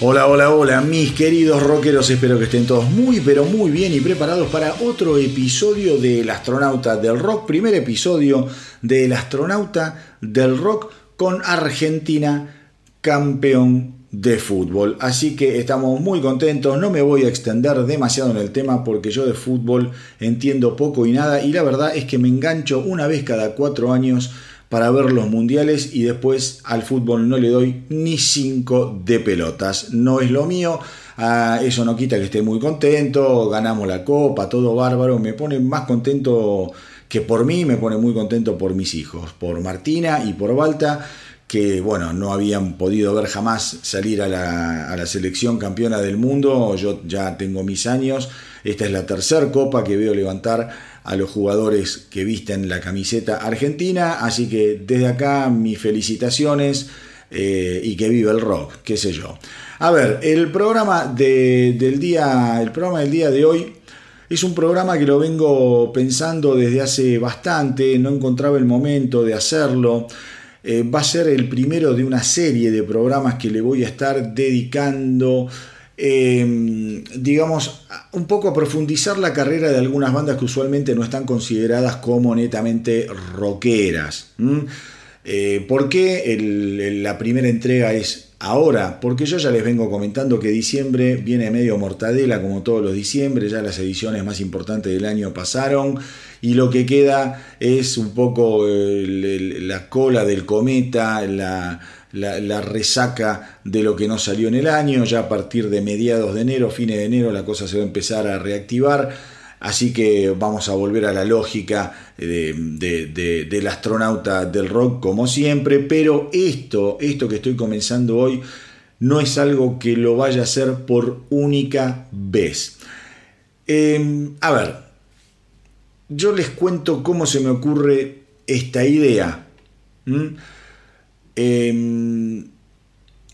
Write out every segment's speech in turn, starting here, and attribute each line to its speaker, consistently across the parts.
Speaker 1: Hola, hola, hola, mis queridos rockeros, espero que estén todos muy, pero muy bien y preparados para otro episodio del astronauta del rock, primer episodio del astronauta del rock con Argentina campeón de fútbol. Así que estamos muy contentos, no me voy a extender demasiado en el tema porque yo de fútbol entiendo poco y nada y la verdad es que me engancho una vez cada cuatro años para ver los mundiales y después al fútbol no le doy ni cinco de pelotas. No es lo mío, ah, eso no quita que esté muy contento, ganamos la copa, todo bárbaro, me pone más contento que por mí, me pone muy contento por mis hijos, por Martina y por Balta que bueno, no habían podido ver jamás salir a la, a la, selección campeona del mundo. Yo ya tengo mis años. Esta es la tercera copa que veo levantar a los jugadores que visten la camiseta argentina. Así que desde acá mis felicitaciones eh, y que viva el rock, qué sé yo. A ver, el programa, del día, el programa del día de hoy es un programa que lo vengo pensando desde hace bastante, no encontraba el momento de hacerlo. Eh, va a ser el primero de una serie de programas que le voy a estar dedicando Em, digamos, un poco a profundizar la carrera de algunas bandas que usualmente no están consideradas como netamente rockeras. Eh, ¿Por qué la primera entrega es ahora? Porque yo ya les vengo comentando que diciembre viene medio mortadela como todos los diciembre, ya las ediciones más importantes del año pasaron y lo que queda es un poco la cola del cometa, la la, resaca de lo que no salió en el año. Ya a partir de mediados de enero, fines de enero, la cosa se va a empezar a reactivar. Así que vamos a volver a la lógica del astronauta del rock como siempre. Pero esto, esto que estoy comenzando hoy, no es algo que lo vaya a hacer por única vez. Em, a ver, yo les cuento cómo se me ocurre esta idea. Em,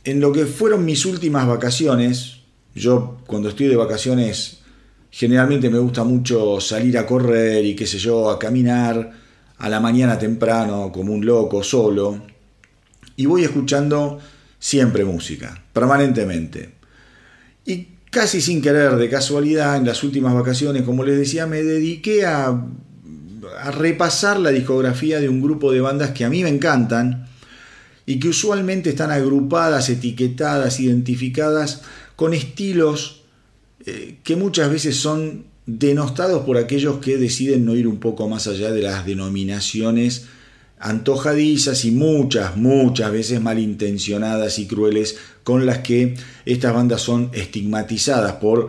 Speaker 1: en lo que fueron mis últimas vacaciones, yo cuando estoy de vacaciones generalmente me gusta mucho salir a correr y qué sé yo, a caminar a la mañana temprano como un loco solo y voy escuchando siempre música, permanentemente. Y casi sin querer, de casualidad, en las últimas vacaciones, como les decía, me dediqué a, a repasar la discografía de un grupo de bandas que a mí me encantan y que usualmente están agrupadas, etiquetadas, identificadas con estilos eh, que muchas veces son denostados por aquellos que deciden no ir un poco más allá de las denominaciones antojadizas y muchas, muchas veces malintencionadas y crueles con las que estas bandas son estigmatizadas por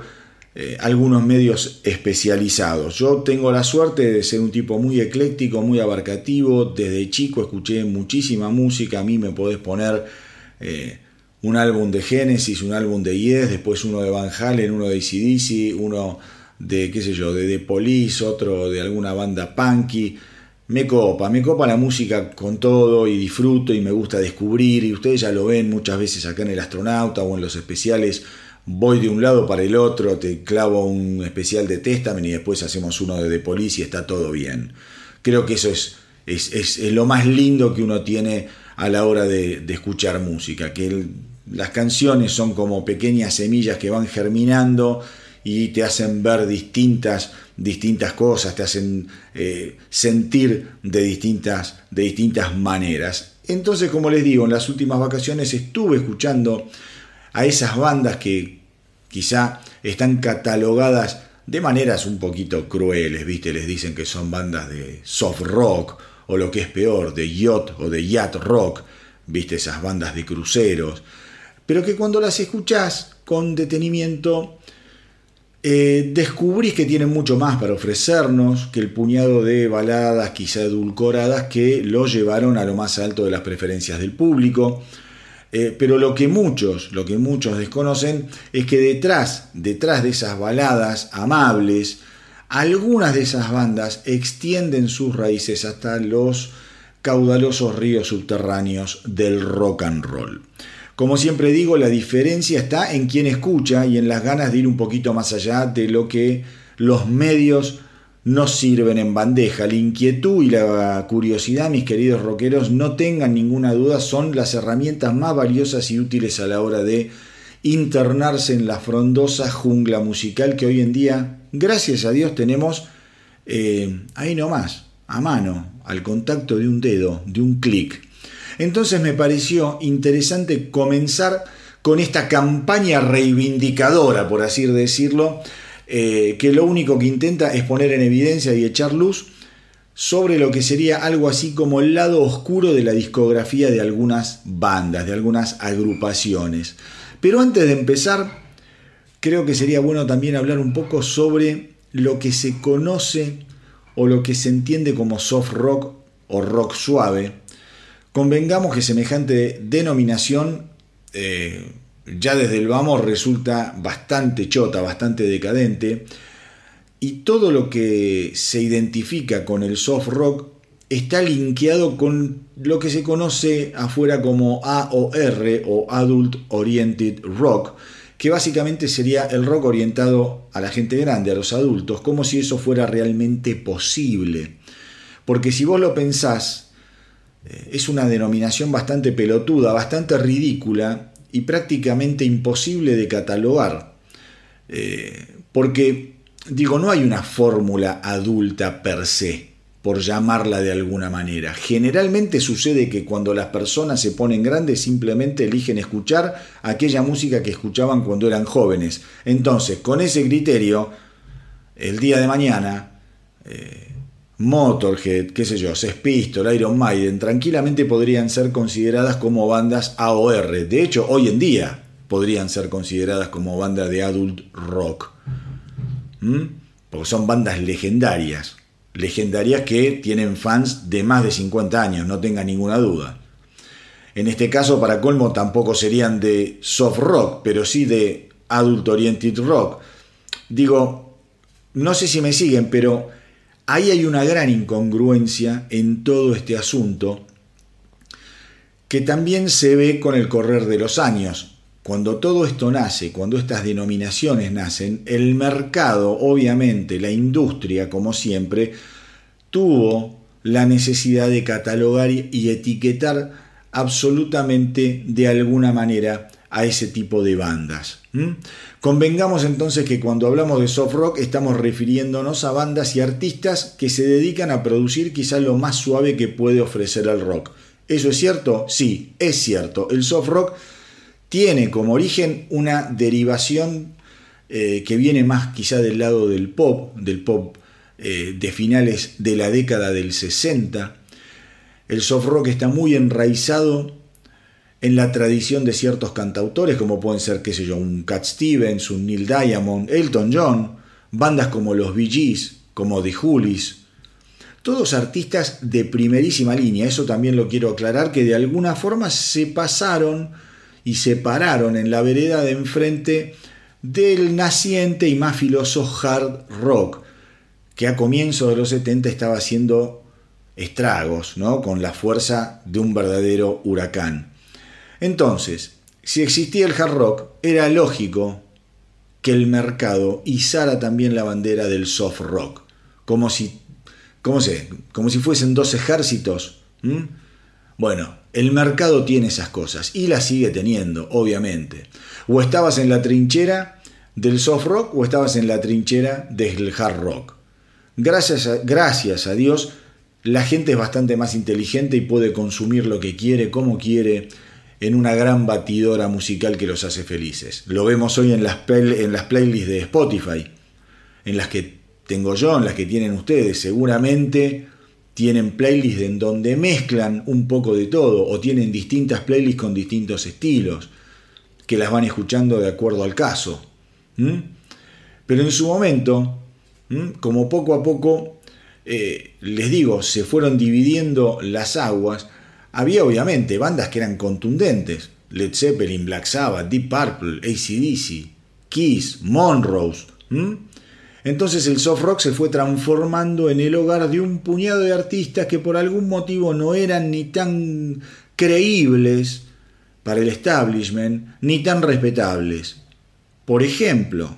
Speaker 1: eh, algunos medios especializados. Yo tengo la suerte de ser un tipo muy ecléctico, muy abarcativo. Desde chico escuché muchísima música. A mí me podés poner eh, un álbum de Genesis, un álbum de Yes, después uno de Van Halen, uno de ACDC, uno de, qué sé yo, de The Police, otro de alguna banda punky. Me copa, me copa la música con todo y disfruto y me gusta descubrir y ustedes ya lo ven muchas veces acá en el astronauta o en los especiales voy de un lado para el otro, te clavo un especial de Testament y después hacemos uno de The Police y está todo bien. Creo que eso es, es, lo más lindo que uno tiene a la hora de, escuchar música, que las canciones son como pequeñas semillas que van germinando y te hacen ver distintas, distintas cosas, te hacen eh, sentir de distintas, de distintas maneras. Entonces, como les digo, en las últimas vacaciones estuve escuchando a esas bandas que quizá están catalogadas de maneras un poquito crueles, ¿viste? Les dicen que son bandas de soft rock o lo que es peor, de yacht o de yacht rock, ¿viste? Esas bandas de cruceros, pero que cuando las escuchás con detenimiento eh, descubrís que tienen mucho más para ofrecernos que el puñado de baladas quizá edulcoradas que lo llevaron a lo más alto de las preferencias del público. Eh, pero lo que muchos, lo que muchos desconocen es que detrás, detrás de esas baladas amables, algunas de esas bandas extienden sus raíces hasta los caudalosos ríos subterráneos del rock and roll. Como siempre digo, la diferencia está en quien escucha y en las ganas de ir un poquito más allá de lo que los medios no sirven en bandeja. La inquietud y la curiosidad, mis queridos rockeros, no tengan ninguna duda, son las herramientas más valiosas y útiles a la hora de internarse en la frondosa jungla musical que hoy en día, gracias a Dios, tenemos eh, ahí nomás, a mano, al contacto de un dedo, de un clic. Entonces me pareció interesante comenzar con esta campaña reivindicadora, por así decirlo, eh, que lo único que intenta es poner en evidencia y echar luz sobre lo que sería algo así como el lado oscuro de la discografía de algunas bandas, de algunas agrupaciones. Pero antes de empezar, creo que sería bueno también hablar un poco sobre lo que se conoce o lo que se entiende como soft rock o rock suave. Convengamos que semejante denominación eh, ya desde el vamos resulta bastante chota, bastante decadente, y todo lo que se identifica con el soft rock está linkeado con lo que se conoce afuera como AOR o Adult Oriented Rock, que básicamente sería el rock orientado a la gente grande, a los adultos, como si eso fuera realmente posible. Porque si vos lo pensás, eh, es una denominación bastante pelotuda, bastante ridícula y prácticamente imposible de catalogar. Eh, porque, digo, no hay una fórmula adulta per se por llamarla de alguna manera. Generalmente sucede que cuando las personas se ponen grandes simplemente eligen escuchar aquella música que escuchaban cuando eran jóvenes. Entonces, con ese criterio, el día de mañana, eh, Motorhead, qué sé yo, Sex Pistols, Iron Maiden, tranquilamente podrían ser consideradas como bandas AOR. De hecho, hoy en día podrían ser consideradas como bandas de adult rock. ¿Mm? Porque son bandas legendarias legendarias que tienen fans de más de 50 años, no tenga ninguna duda. En este caso, para colmo, tampoco serían de soft rock, pero sí de adult oriented rock. Digo, no sé si me siguen, pero ahí hay una gran incongruencia en todo este asunto que también se ve con el correr de los años. Cuando todo esto nace, cuando estas denominaciones nacen, el mercado, obviamente, la industria, como siempre, tuvo la necesidad de catalogar y etiquetar absolutamente de alguna manera a ese tipo de bandas. Convengamos entonces que cuando hablamos de soft rock estamos refiriéndonos a bandas y artistas que se dedican a producir quizás lo más suave que puede ofrecer el rock. ¿Eso es cierto? Sí, es cierto. El soft rock tiene como origen una derivación eh, que viene más quizá del lado del pop, del pop eh, de finales de la década del 60. El soft rock está muy enraizado en la tradición de ciertos cantautores, como pueden ser, qué sé yo, un Cat Stevens, un Neil Diamond, Elton John, bandas como los Bee Gees, como The Hoolies, todos artistas de primerísima línea, eso también lo quiero aclarar, que de alguna forma se pasaron y se pararon en la vereda de enfrente del naciente y más filoso hard rock, que a comienzos de los 70 estaba haciendo estragos, ¿no? con la fuerza de un verdadero huracán. Entonces, si existía el hard rock, era lógico que el mercado izara también la bandera del soft rock, como si. Como si fuesen dos ejércitos. Bueno, el mercado tiene esas cosas y las sigue teniendo, obviamente. O estabas en la trinchera del soft rock o estabas en la trinchera del hard rock. Gracias gracias a Dios, la gente es bastante más inteligente y puede consumir lo que quiere, como quiere, en una gran batidora musical que los hace felices. Lo vemos hoy en las, en las playlists de Spotify, en las que tengo yo, en las que tienen ustedes. Seguramente tienen playlists en donde mezclan un poco de todo o tienen distintas playlists con distintos estilos que las van escuchando de acuerdo al caso. Pero en su momento, como poco a poco, eh, les digo, se fueron dividiendo las aguas, había obviamente bandas que eran contundentes. Led Zeppelin, Black Sabbath, Deep Purple, ACDC, Kiss, Monrose. Entonces el soft rock se fue transformando en el hogar de un puñado de artistas que por algún motivo no eran ni tan creíbles para el establishment, ni tan respetables. Por ejemplo,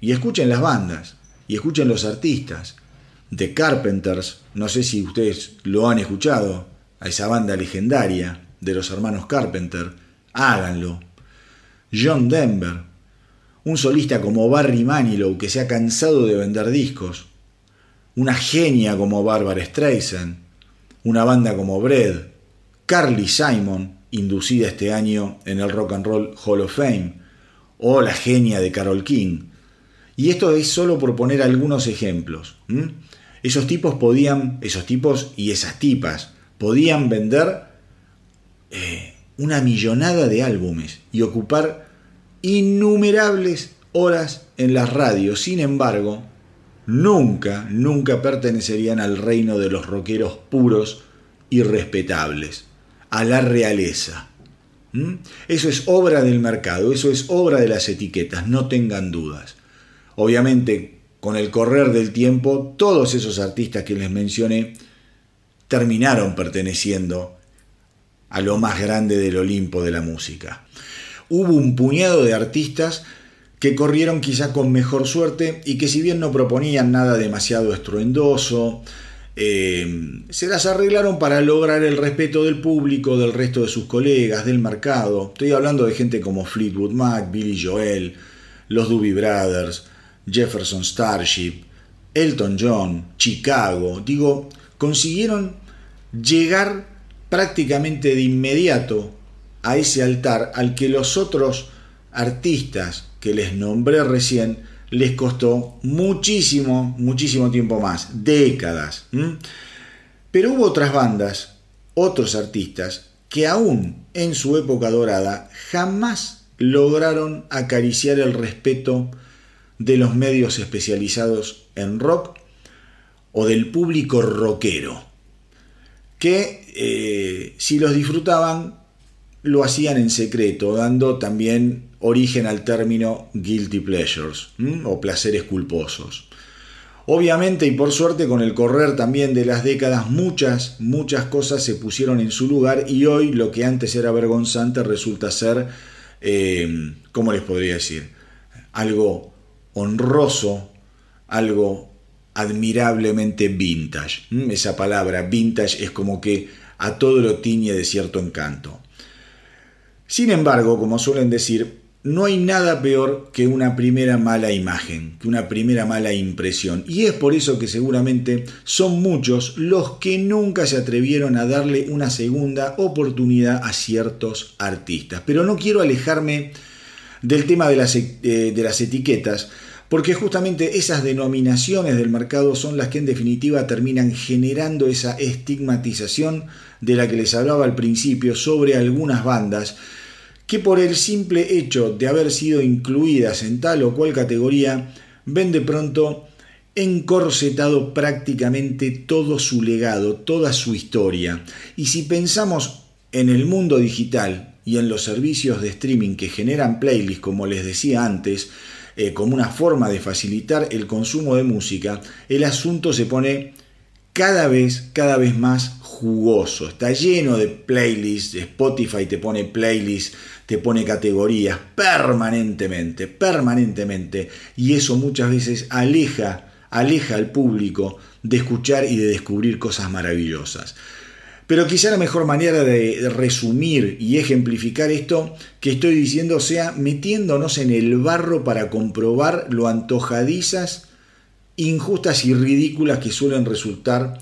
Speaker 1: y escuchen las bandas, y escuchen los artistas, The Carpenters, no sé si ustedes lo han escuchado, a esa banda legendaria de los hermanos Carpenter, háganlo. John Denver, un solista como Barry Manilow que se ha cansado de vender discos, una genia como Barbara Streisand, una banda como Bread, Carly Simon, inducida este año en el Rock and Roll Hall of Fame, o la genia de Carol King. Y esto es solo por poner algunos ejemplos. Esos tipos podían, esos tipos y esas tipas, podían vender eh, una millonada de álbumes y ocupar innumerables horas en las radios. Sin embargo, nunca, nunca pertenecerían al reino de los rockeros puros y respetables, a la realeza. Eso es obra del mercado, eso es obra de las etiquetas, no tengan dudas. Obviamente, con el correr del tiempo, todos esos artistas que les mencioné terminaron perteneciendo a lo más grande del Olimpo de la música. Hubo un puñado de artistas que corrieron quizá con mejor suerte y que si bien no proponían nada demasiado estruendoso, eh, se las arreglaron para lograr el respeto del público, del resto de sus colegas, del mercado. Estoy hablando de gente como Fleetwood Mac, Billy Joel, los Doobie Brothers, Jefferson Starship, Elton John, Chicago. Digo, consiguieron llegar prácticamente de inmediato a ese altar al que los otros artistas que les nombré recién les costó muchísimo, muchísimo tiempo más, décadas. Pero hubo otras bandas, otros artistas, que aún en su época dorada jamás lograron acariciar el respeto de los medios especializados en rock o del público rockero que eh, si los disfrutaban lo hacían en secreto, dando también origen al término guilty pleasures o placeres culposos. Obviamente y por suerte con el correr también de las décadas muchas, muchas cosas se pusieron en su lugar y hoy lo que antes era vergonzante resulta ser, eh, ¿cómo les podría decir? Algo honroso, algo admirablemente vintage. Mm, esa palabra vintage es como que a todo lo tiñe de cierto encanto. Sin embargo, como suelen decir, no hay nada peor que una primera mala imagen, que una primera mala impresión. Y es por eso que seguramente son muchos los que nunca se atrevieron a darle una segunda oportunidad a ciertos artistas. Pero no quiero alejarme del tema de las, eh, de las etiquetas, porque justamente esas denominaciones del mercado son las que en definitiva terminan generando esa estigmatización de la que les hablaba al principio sobre algunas bandas que por el simple hecho de haber sido incluidas en tal o cual categoría ven de pronto encorsetado prácticamente todo su legado, toda su historia. Y si pensamos en el mundo digital y en los servicios de streaming que generan playlists, como les decía antes, eh, como una forma de facilitar el consumo de música, el asunto se pone cada vez, cada vez más jugoso. Está lleno de playlists, Spotify te pone playlists, te pone categorías permanentemente, permanentemente. Y eso muchas veces aleja, aleja al público de escuchar y de descubrir cosas maravillosas. Pero quizá la mejor manera de resumir y ejemplificar esto que estoy diciendo sea metiéndonos en el barro para comprobar lo antojadizas, injustas y ridículas que suelen resultar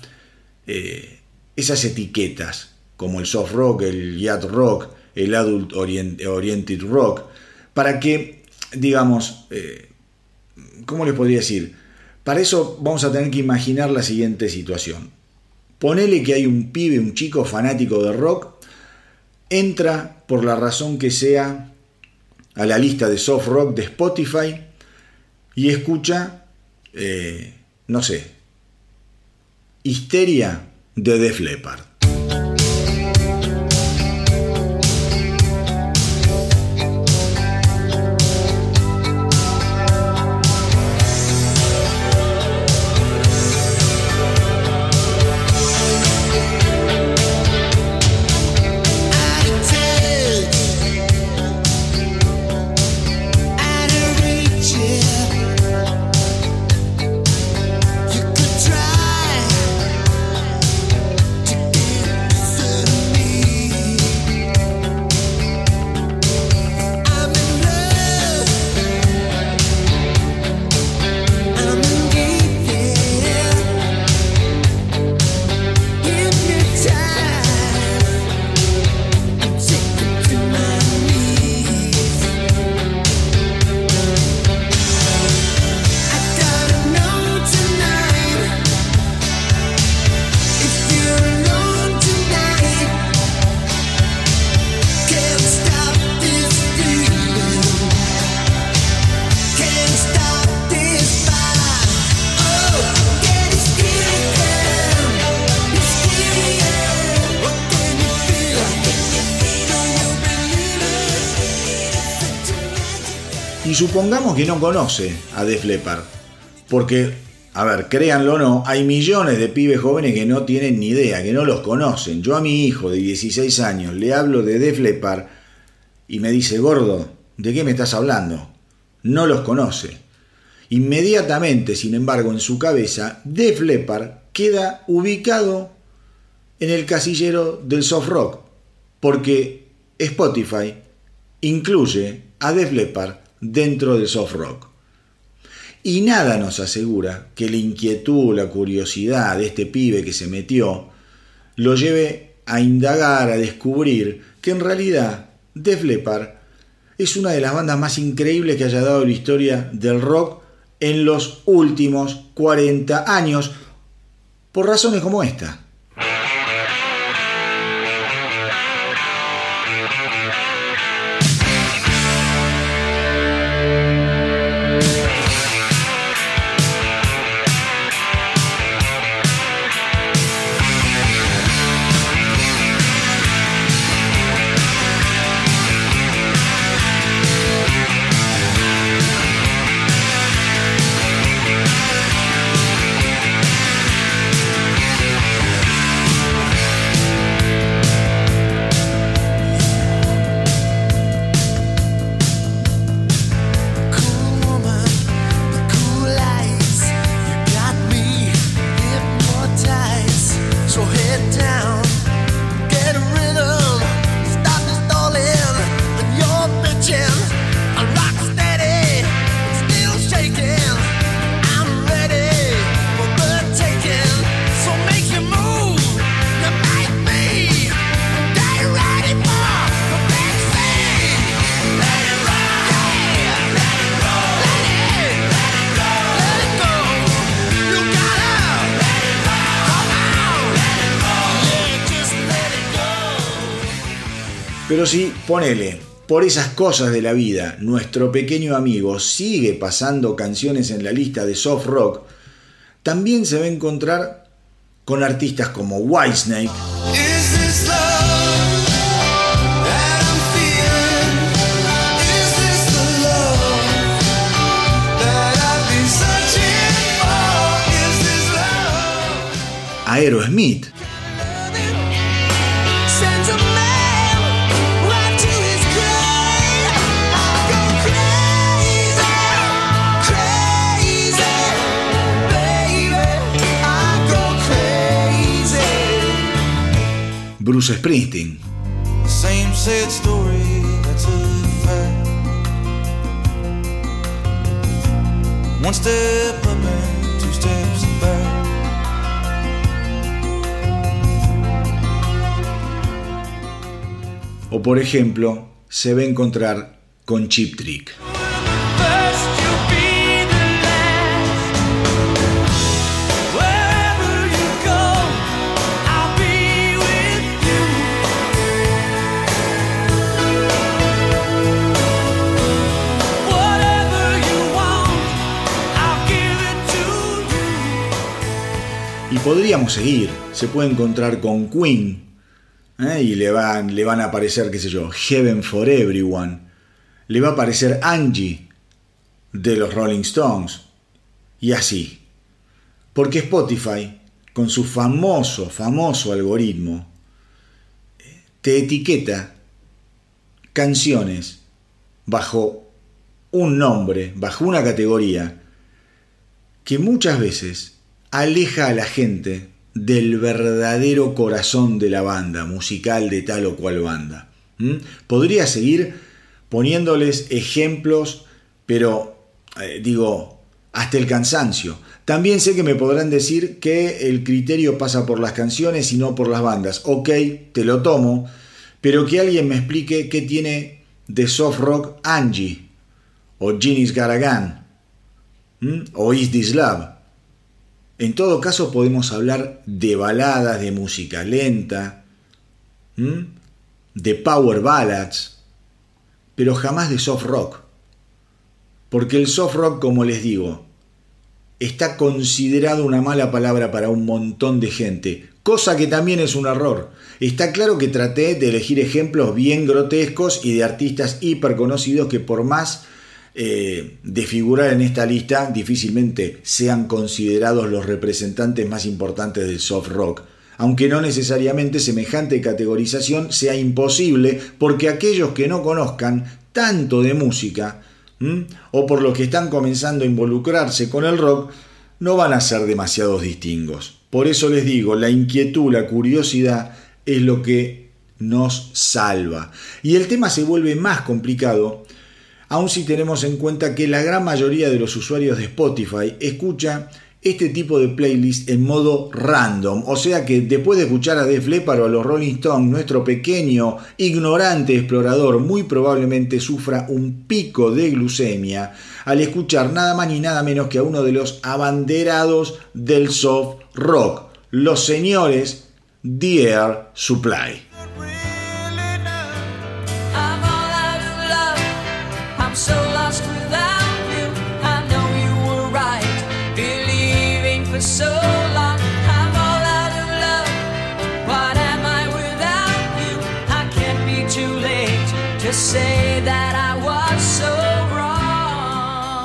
Speaker 1: eh, esas etiquetas, como el soft rock, el yacht rock, el adult oriented rock, para que, digamos, eh, ¿cómo les podría decir? Para eso vamos a tener que imaginar la siguiente situación. Ponele que hay un pibe, un chico fanático de rock, entra por la razón que sea a la lista de soft rock de Spotify y escucha, eh, no sé, Histeria de Def Leppard. Supongamos que no conoce a Def Leppard, porque, a ver, créanlo o no, hay millones de pibes jóvenes que no tienen ni idea, que no los conocen. Yo a mi hijo de 16 años le hablo de Def Leppard y me dice, gordo, ¿de qué me estás hablando? No los conoce. Inmediatamente, sin embargo, en su cabeza, Def Leppard queda ubicado en el casillero del soft rock, porque Spotify incluye a Def Leppard dentro del soft rock. Y nada nos asegura que la inquietud, la curiosidad de este pibe que se metió, lo lleve a indagar, a descubrir que en realidad Def Leppard es una de las bandas más increíbles que haya dado la historia del rock en los últimos 40 años, por razones como esta. Pero si, ponele, por esas cosas de la vida, nuestro pequeño amigo sigue pasando canciones en la lista de soft rock, también se va a encontrar con artistas como Whitesnake. Aerosmith. Bruce Springsteen. Same sad story, that's a fact. One step up and two steps back. O por ejemplo, se va a encontrar con Chip Trick. Podríamos seguir. Se puede encontrar con Queen ¿eh? y le van, le van a aparecer, qué sé yo, Heaven for Everyone. Le va a aparecer Angie de los Rolling Stones. Y así. Porque Spotify, con su famoso, famoso algoritmo, te etiqueta canciones bajo un nombre, bajo una categoría, que muchas veces aleja a la gente del verdadero corazón de la banda musical de tal o cual banda. Podría seguir poniéndoles ejemplos, pero eh, digo, hasta el cansancio. También sé que me podrán decir que el criterio pasa por las canciones y no por las bandas. Ok, te lo tomo, pero que alguien me explique qué tiene de soft rock Angie, o Ginny's Garagan, o Is This Love. En todo caso podemos hablar de baladas de música lenta, de power ballads, pero jamás de soft rock. Porque el soft rock, como les digo, está considerado una mala palabra para un montón de gente, cosa que también es un error. Está claro que traté de elegir ejemplos bien grotescos y de artistas hiper conocidos que por más eh, de figurar en esta lista difícilmente sean considerados los representantes más importantes del soft rock, aunque no necesariamente semejante categorización sea imposible porque aquellos que no conozcan tanto de música o por los que están comenzando a involucrarse con el rock no van a ser demasiados distingos. Por eso les digo, la inquietud, la curiosidad es lo que nos salva. Y el tema se vuelve más complicado aun si tenemos en cuenta que la gran mayoría de los usuarios de Spotify escucha este tipo de playlist en modo random, o sea que después de escuchar a Def Leppard o a los Rolling Stones, nuestro pequeño, ignorante explorador muy probablemente sufra un pico de glucemia al escuchar nada más ni nada menos que a uno de los abanderados del soft rock, los señores Dear Supply.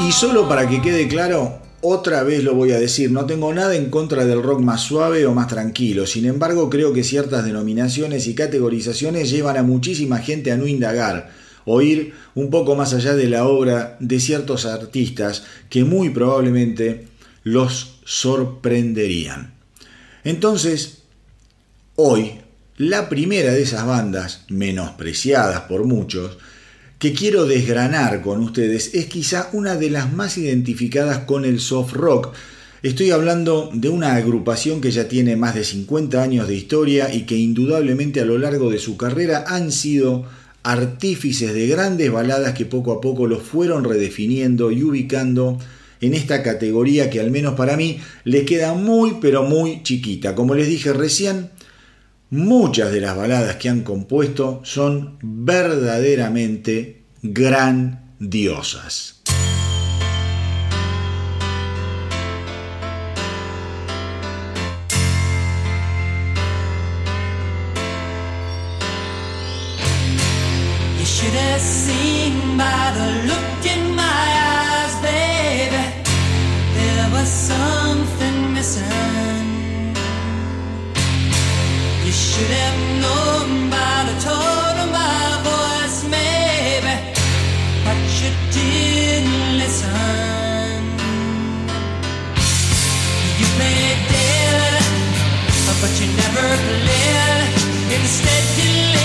Speaker 1: Y solo para que quede claro, otra vez lo voy a decir, no tengo nada en contra del rock más suave o más tranquilo, sin embargo creo que ciertas denominaciones y categorizaciones llevan a muchísima gente a no indagar o ir un poco más allá de la obra de ciertos artistas que muy probablemente los sorprenderían. Entonces, hoy, la primera de esas bandas, menospreciadas por muchos, que quiero desgranar con ustedes es quizá una de las más identificadas con el soft rock. Estoy hablando de una agrupación que ya tiene más de 50 años de historia y que indudablemente a lo largo de su carrera han sido artífices de grandes baladas que poco a poco los fueron redefiniendo y ubicando en esta categoría que al menos para mí le queda muy pero muy chiquita. Como les dije recién, Muchas de las baladas que han compuesto son verdaderamente grandiosas. Known by the tone of my voice, maybe, but you didn't listen. You played dead, but you never. Instead, you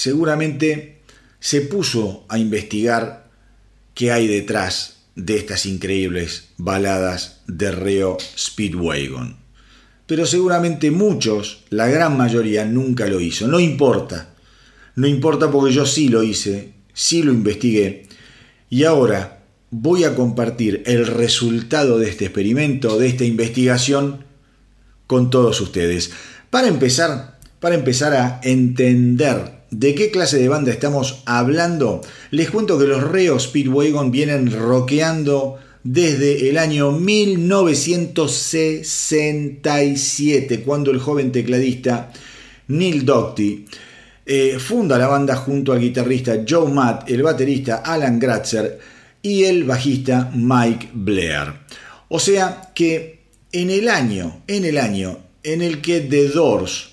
Speaker 1: seguramente se puso a investigar qué hay detrás de estas increíbles baladas de Reo Speedwagon. Pero seguramente muchos, la gran mayoría, nunca lo hizo. No importa. No importa porque yo sí lo hice, sí lo investigué. Y ahora voy a compartir el resultado de este experimento, de esta investigación, con todos ustedes. Para empezar, para empezar a entender de qué clase de banda estamos hablando, les cuento que los Reo Speedwagon vienen rockeando desde el año 1967, cuando el joven tecladista Neil Dougherty eh, funda la banda junto al guitarrista Joe Matt, el baterista Alan Gratzer y el bajista Mike Blair. O sea que en el año, en el año en el que The Doors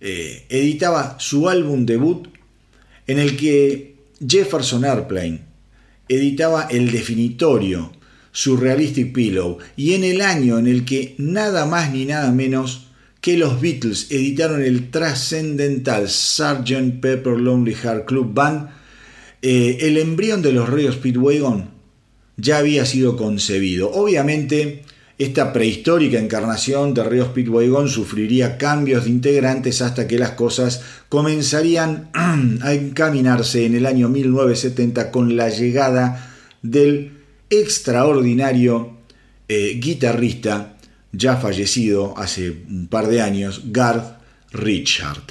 Speaker 1: eh, editaba su álbum debut, en el que Jefferson Airplane editaba el definitorio Surrealistic Pillow, y en el año en el que nada más ni nada menos que los Beatles editaron el trascendental Sgt. Pepper Lonely Heart Club Band, eh, el embrión de los Ríos Speedwagon ya había sido concebido. Obviamente, esta prehistórica encarnación de Río Speedwagon sufriría cambios de integrantes hasta que las cosas comenzarían a encaminarse en el año 1970 con la llegada del extraordinario eh, guitarrista ya fallecido hace un par de años, Garth Richard.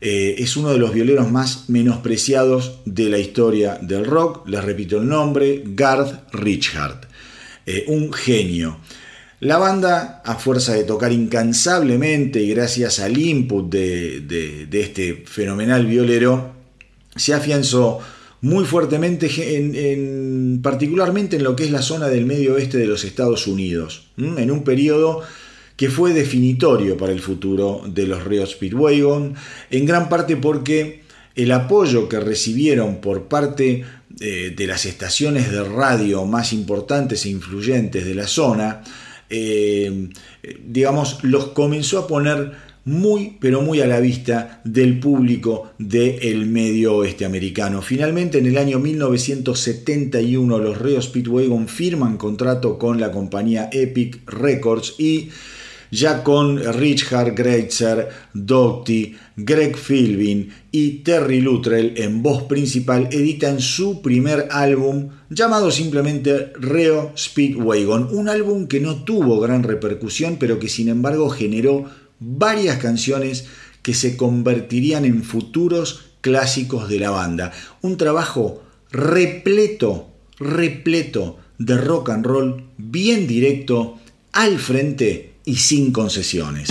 Speaker 1: Eh, es uno de los violeros más menospreciados de la historia del rock. Les repito el nombre, Garth Richard. Eh, un genio. La banda, a fuerza de tocar incansablemente y gracias al input de, este fenomenal violero, se afianzó muy fuertemente, en, en, particularmente en lo que es la zona del medio oeste de los Estados Unidos, en un periodo que fue definitorio para el futuro de los Ríos Speedwagon, en gran parte porque el apoyo que recibieron por parte eh, de las estaciones de radio más importantes e influyentes de la zona, eh, digamos, los comenzó a poner muy, pero muy a la vista del público del medio oeste americano. Finalmente, en el año 1971, los Ríos Speedwagon firman contrato con la compañía Epic Records y ya con Richard Greitzer, Doty, Greg Philbin y Terry Luttrell en voz principal, editan su primer álbum llamado simplemente Reo Speedwagon, un álbum que no tuvo gran repercusión, pero que sin embargo generó varias canciones que se convertirían en futuros clásicos de la banda. Un trabajo repleto, repleto de rock and roll, bien directo, al frente y sin concesiones.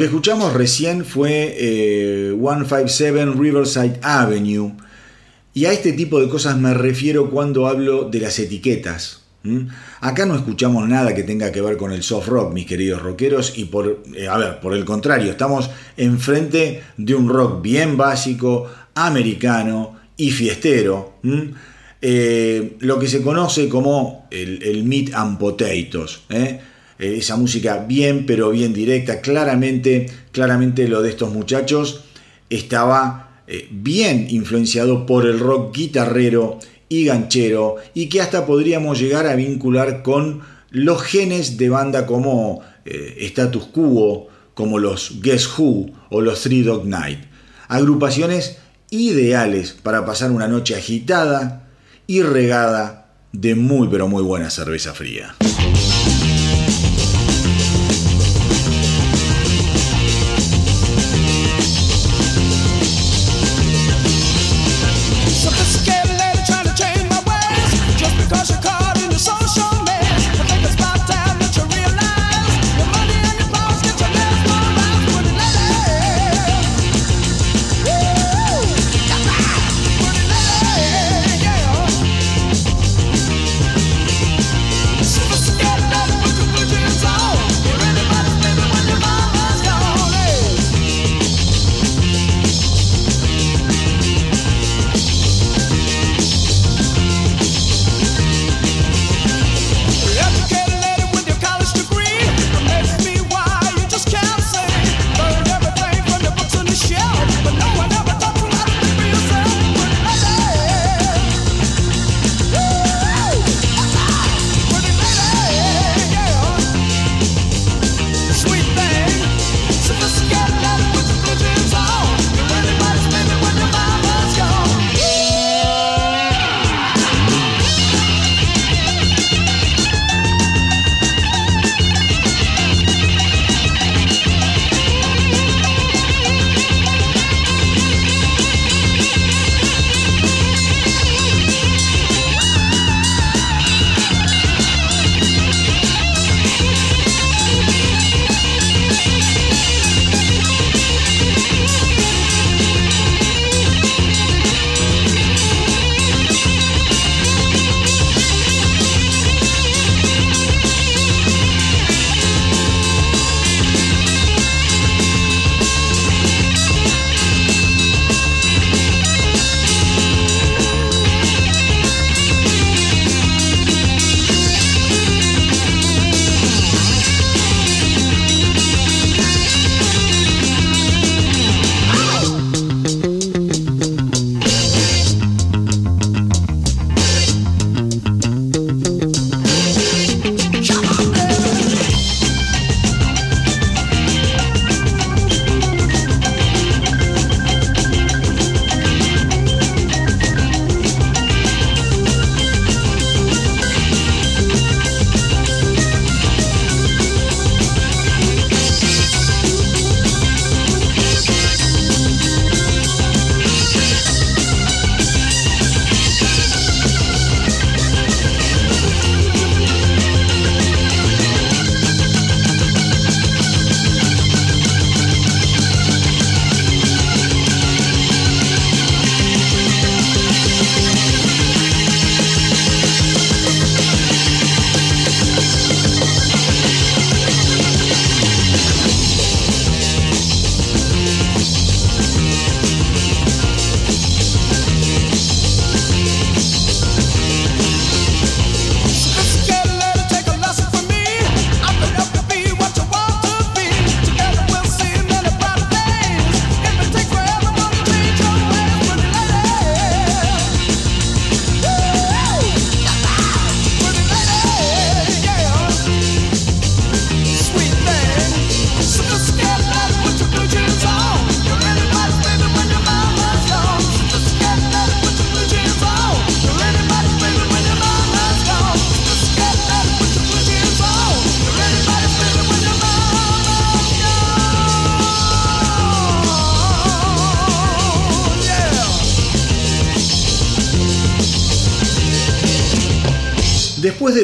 Speaker 1: Que escuchamos recién fue eh, 157 Riverside Avenue. Y a este tipo de cosas me refiero cuando hablo de las etiquetas. Acá no escuchamos nada que tenga que ver con el soft rock, mis queridos rockeros, y por, eh, a ver, por el contrario, estamos enfrente de un rock bien básico, americano y fiestero. Eh, lo que se conoce como el, el meat and potatoes. ¿eh? Eh, esa música bien, pero bien directa. Claramente, claramente lo de estos muchachos estaba eh, bien influenciado por el rock guitarrero y ganchero y que hasta podríamos llegar a vincular con los genes de banda como eh, Status Quo, como los Guess Who o los Three Dog Night. Agrupaciones ideales para pasar una noche agitada y regada de muy pero muy buena cerveza fría.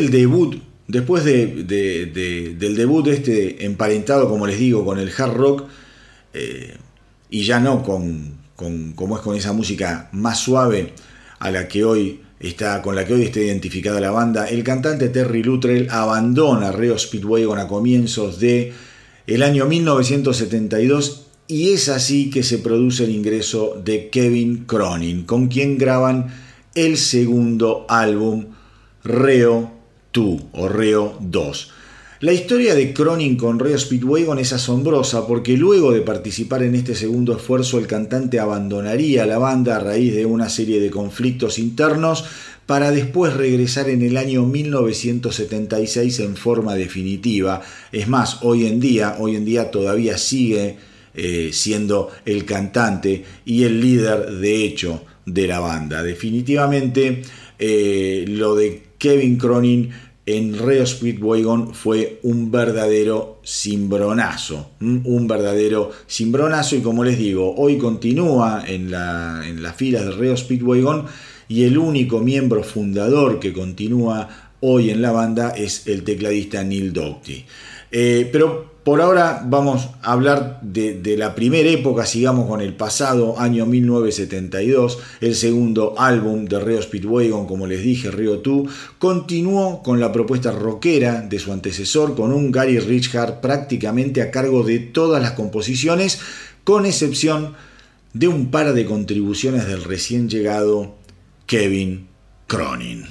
Speaker 1: Del debut después de, de- de- del debut este emparentado, como les digo, con el hard rock, eh, y ya no con, con como es con esa música más suave a la que hoy está con la que hoy está identificada la banda, el cantante Terry Luttrell abandona Reo Speedwagon a comienzos de el año 1972 y es así que se produce el ingreso de Kevin Cronin, con quien graban el segundo álbum Reo 2 o Reo 2. La historia de Cronin con Reo Speedwagon es asombrosa porque luego de participar en este segundo esfuerzo el cantante abandonaría la banda a raíz de una serie de conflictos internos para después regresar en el año 1976 en forma definitiva. Es más, hoy en día, hoy en día todavía sigue eh, siendo el cantante y el líder de hecho de la banda. Definitivamente eh, lo de Kevin Cronin en Reo Speedwagon fue un verdadero cimbronazo, un verdadero cimbronazo y como les digo, hoy continúa en, la, las filas de Reo Speedwagon y el único miembro fundador que continúa hoy en la banda es el tecladista Neil Doughty. Eh, pero por ahora vamos a hablar de, la primera época, sigamos con el pasado, año 1972, el segundo álbum de Reo Speedwagon, como les dije, Rio 2, continuó con la propuesta rockera de su antecesor, con un Gary Richard prácticamente a cargo de todas las composiciones, con excepción de un par de contribuciones del recién llegado Kevin Cronin.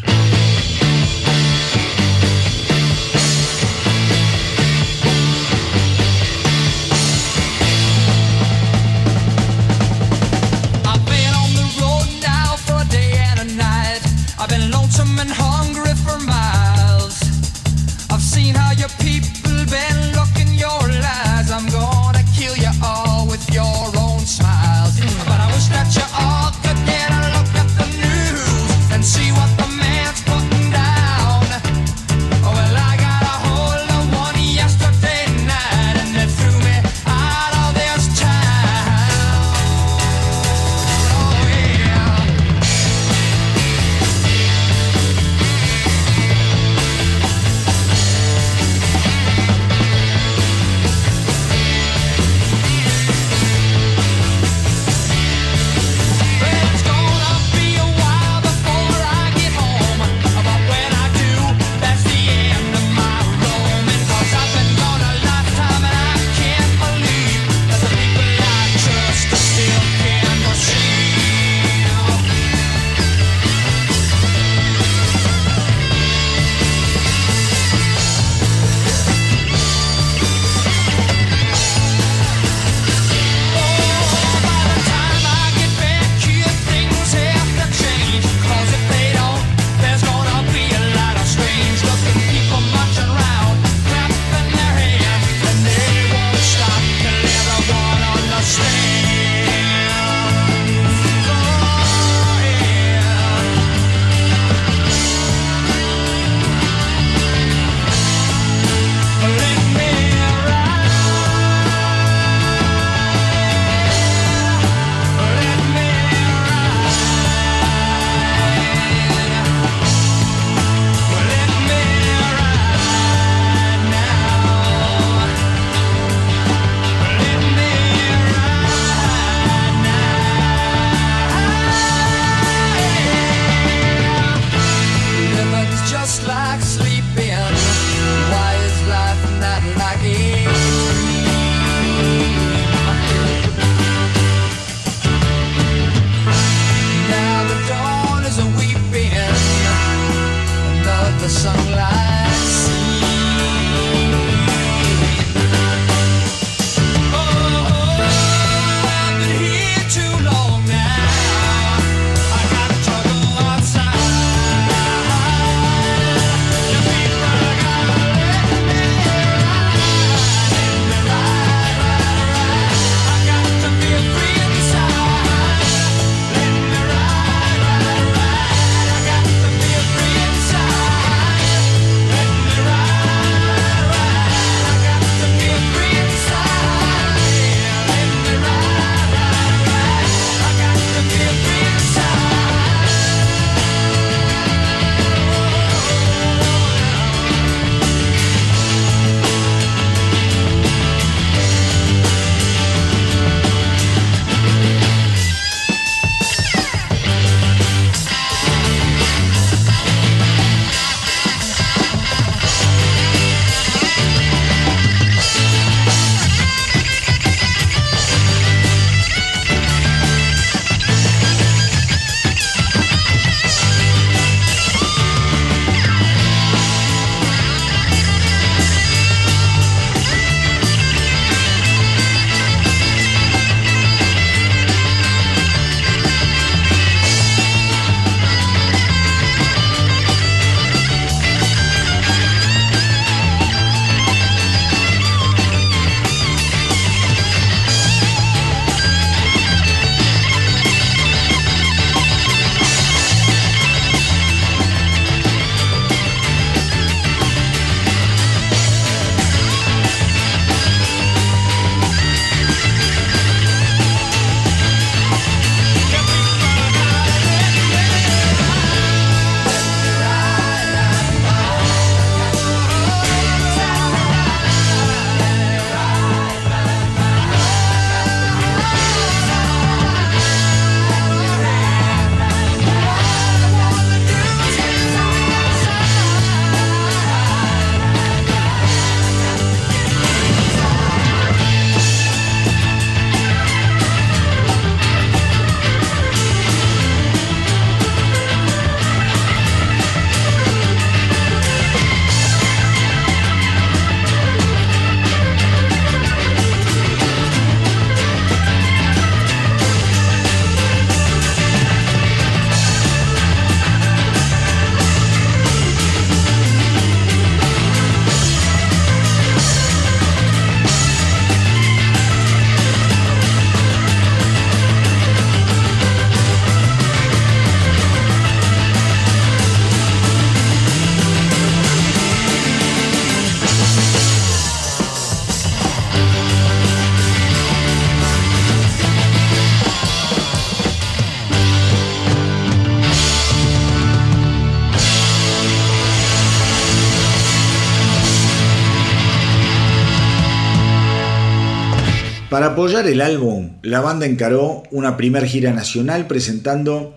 Speaker 1: Para apoyar el álbum, la banda encaró una primer gira nacional presentando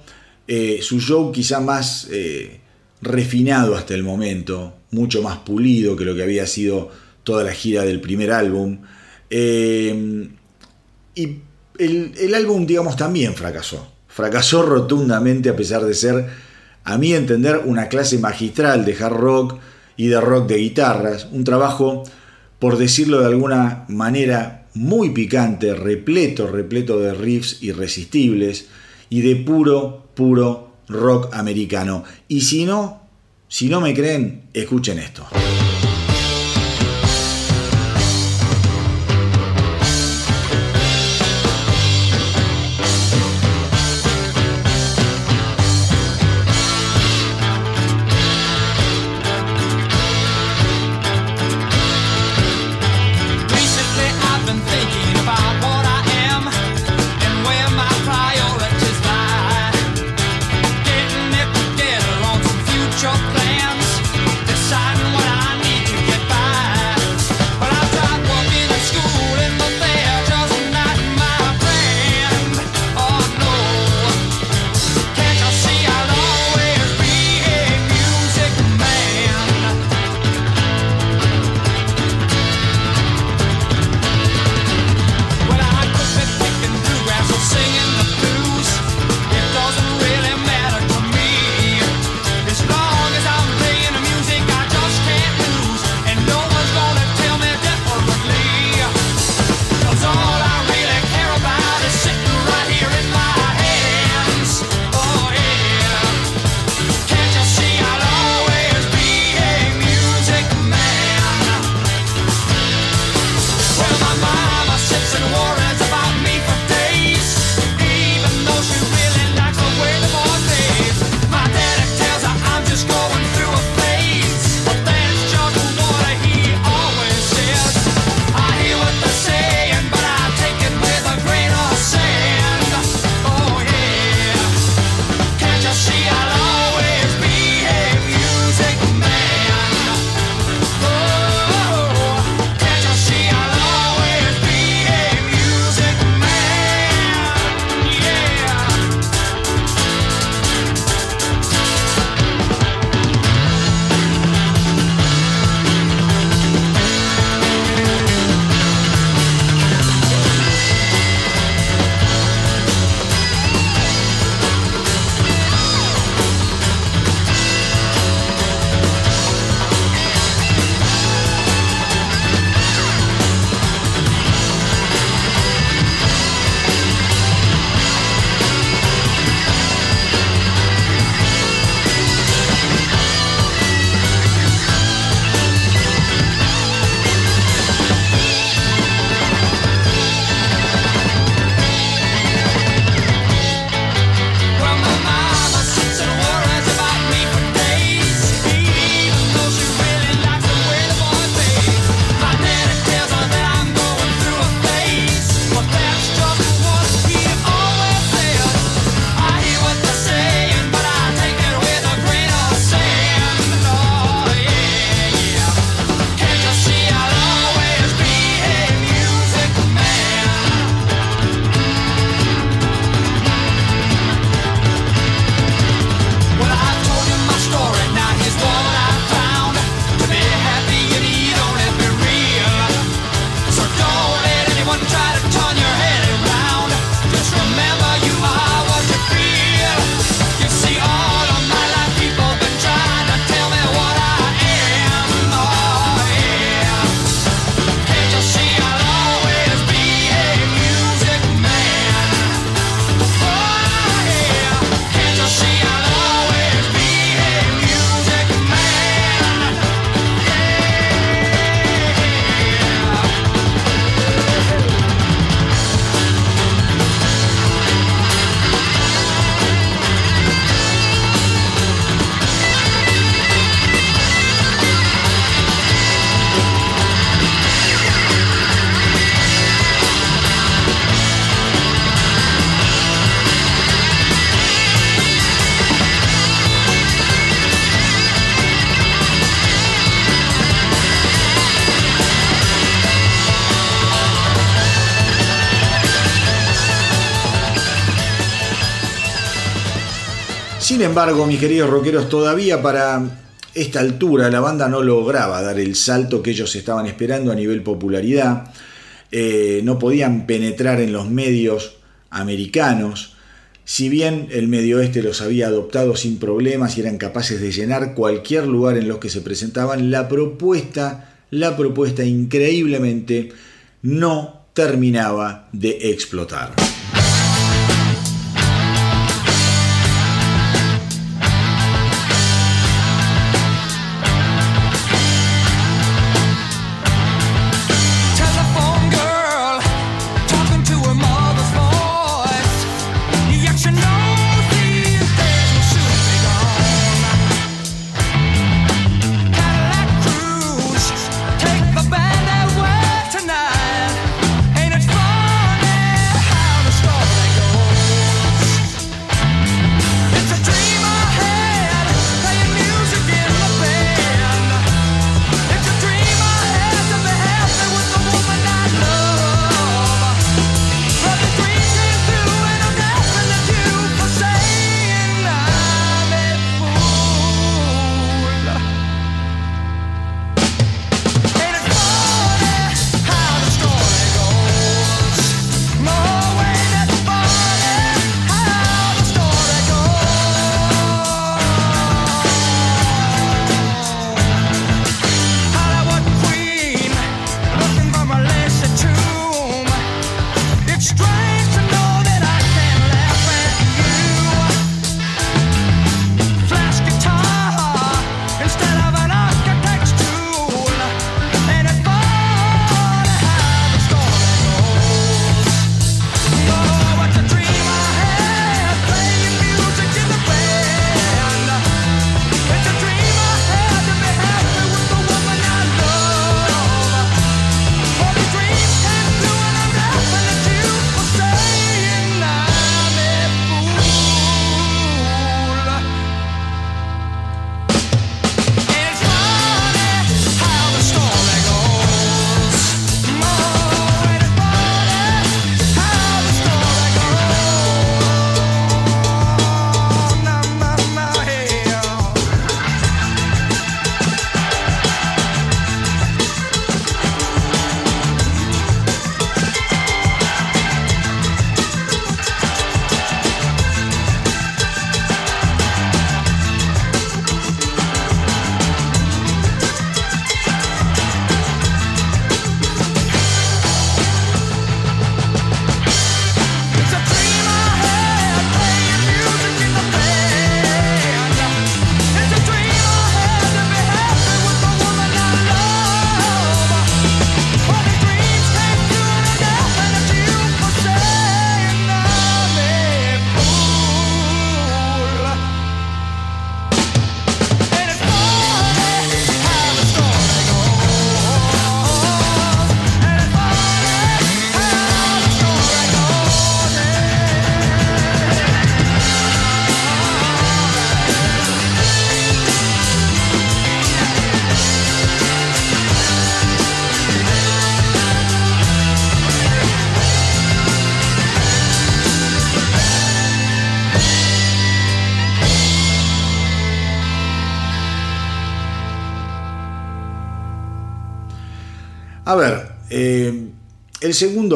Speaker 1: eh, su show quizá más eh, refinado hasta el momento, mucho más pulido que lo que había sido toda la gira del primer álbum. Eh, y el, el álbum, digamos, también fracasó. Fracasó rotundamente a pesar de ser, a mi entender, una clase magistral de hard rock y de rock de guitarras. Un trabajo, por decirlo de alguna manera, muy picante, repleto, repleto de riffs irresistibles y de puro, puro rock americano. Y si no, si no me creen, escuchen esto.
Speaker 2: Sin embargo, mis queridos rockeros, todavía para esta altura la banda no lograba dar el salto que ellos estaban esperando a nivel popularidad. Eh, no podían penetrar en los medios americanos. Si bien el medio oeste los había adoptado sin problemas y eran capaces de llenar cualquier lugar en los que se presentaban, la propuesta, la propuesta increíblemente no terminaba de explotar.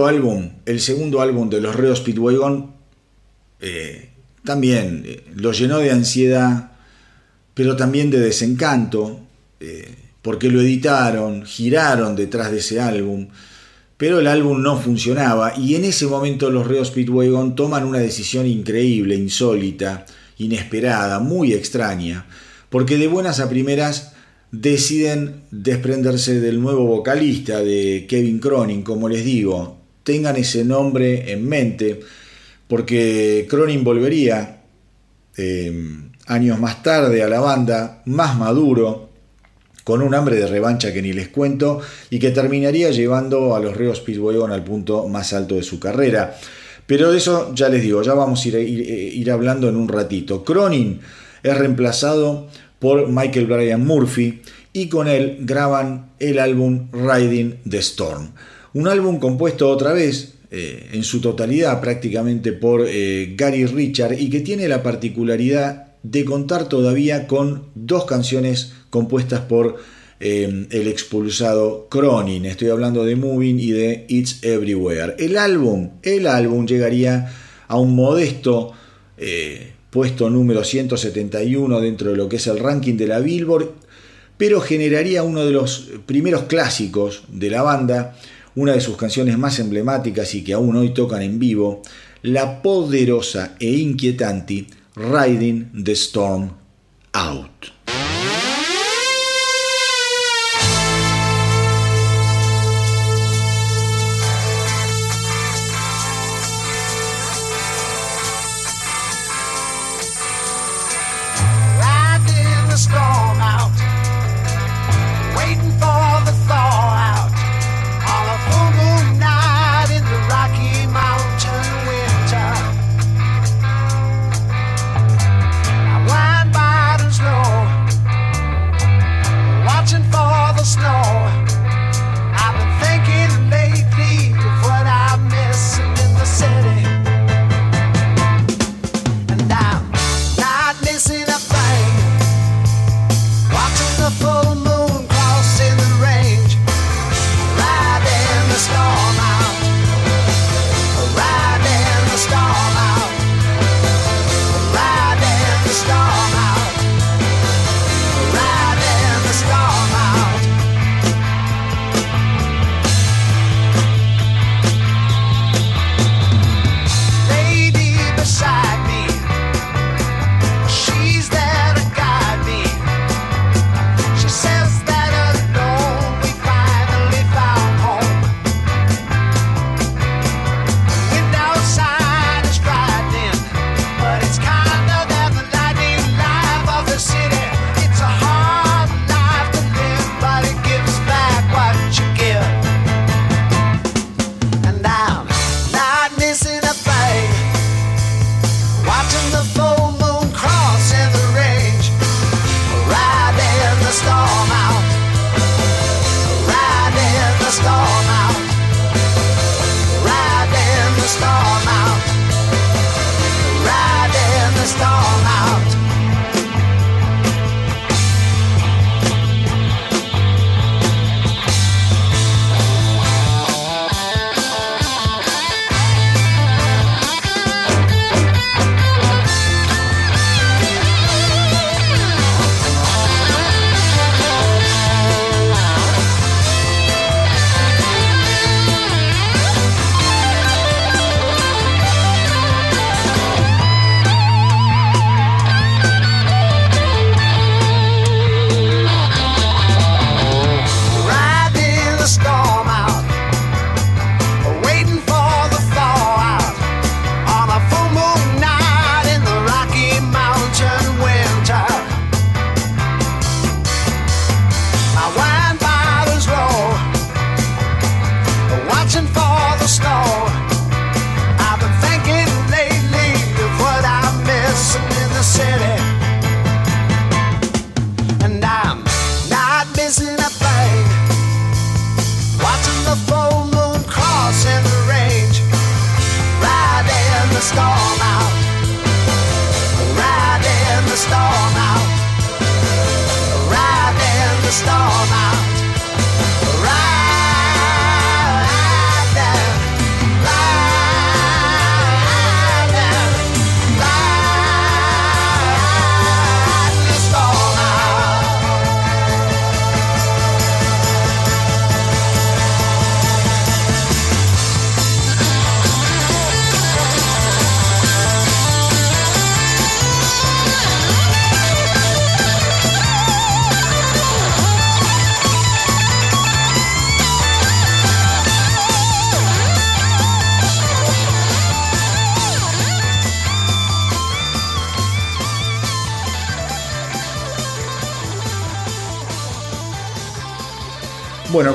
Speaker 2: Álbum, el segundo álbum de los Red Speedwagon, eh, también eh, lo llenó de ansiedad, pero también de desencanto, eh, porque lo editaron, giraron detrás de ese álbum, pero el álbum no funcionaba y en ese momento los Red Speedwagon toman una decisión increíble, insólita, inesperada, muy extraña, porque de buenas a primeras deciden desprenderse del nuevo vocalista de Kevin Cronin, como les digo, tengan ese nombre en mente, porque Cronin volvería eh, años más tarde a la banda, más maduro, con un hambre de revancha que ni les cuento, y que terminaría llevando a los Ríos Speedwagon al punto más alto de su carrera. Pero de eso ya les digo, ya vamos a ir, ir- ir hablando en un ratito. Cronin es reemplazado por Michael Bryan Murphy y con él graban el álbum Riding the Storm. Un álbum compuesto otra vez eh, en su totalidad prácticamente por eh, Gary Richard y que tiene la particularidad
Speaker 3: de contar todavía con dos canciones compuestas por eh, el expulsado Cronin. Estoy hablando de Moving y de It's Everywhere. El álbum, el álbum llegaría a un modesto puesto número 171 dentro de lo que es el ranking de la Billboard, pero generaría uno de los primeros clásicos de la banda, una de sus canciones más emblemáticas y que aún hoy tocan en vivo, la poderosa e inquietante Riding the Storm Out.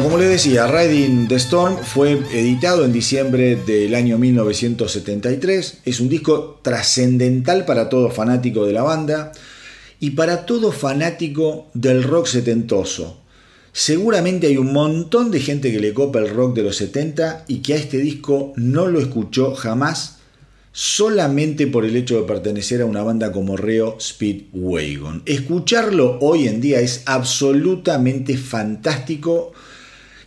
Speaker 3: Como les decía, Riding the Storm fue editado en diciembre del año 1973. Es un disco trascendental para todo fanático de la banda y para todo fanático del rock setentoso. Seguramente hay un montón de gente que le copa el rock de los 70 y que a este disco no lo escuchó jamás, solamente por el hecho de pertenecer a una banda como Reo Speedwagon. Escucharlo hoy en día es absolutamente fantástico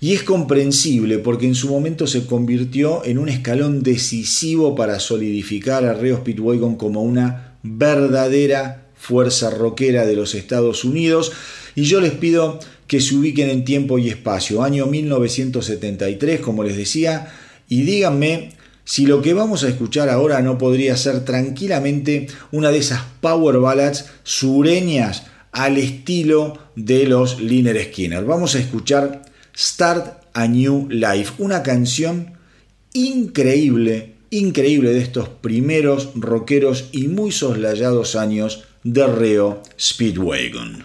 Speaker 3: y es comprensible porque en su momento se convirtió en un escalón decisivo para solidificar a Reo Speedwagon como una verdadera fuerza rockera de los Estados Unidos. Y yo les pido que se ubiquen en tiempo y espacio, año 1973 como les decía, y díganme si lo que vamos a escuchar ahora no podría ser tranquilamente una de esas power ballads sureñas al estilo de los Liner Skinner. Vamos a escuchar Start a New Life, una canción increíble, increíble de estos primeros rockeros y muy soslayados años de Reo Speedwagon.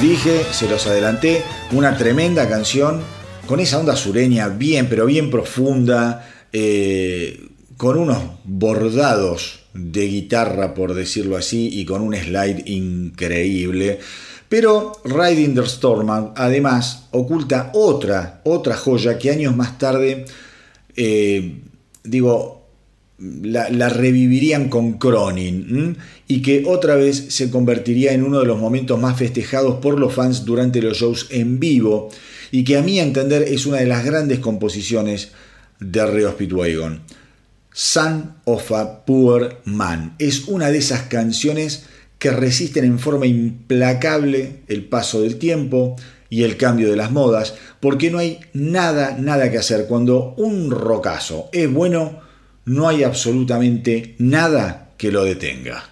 Speaker 3: Dije, se los adelanté, una tremenda canción con esa onda sureña bien, pero bien profunda, eh, con unos bordados de guitarra, por decirlo así, y con un slide increíble. Pero Riding the Storm además oculta otra, otra joya que años más tarde, eh, digo, la, revivirían con Cronin y que otra vez se convertiría en uno de los momentos más festejados por los fans durante los shows en vivo y que a mi entender es una de las grandes composiciones de Reo Speedwagon. Son of a Poor Man es una de esas canciones que resisten en forma implacable el paso del tiempo y el cambio de las modas, porque no hay nada, nada que hacer. Cuando un rocazo es bueno, no hay absolutamente nada que lo detenga.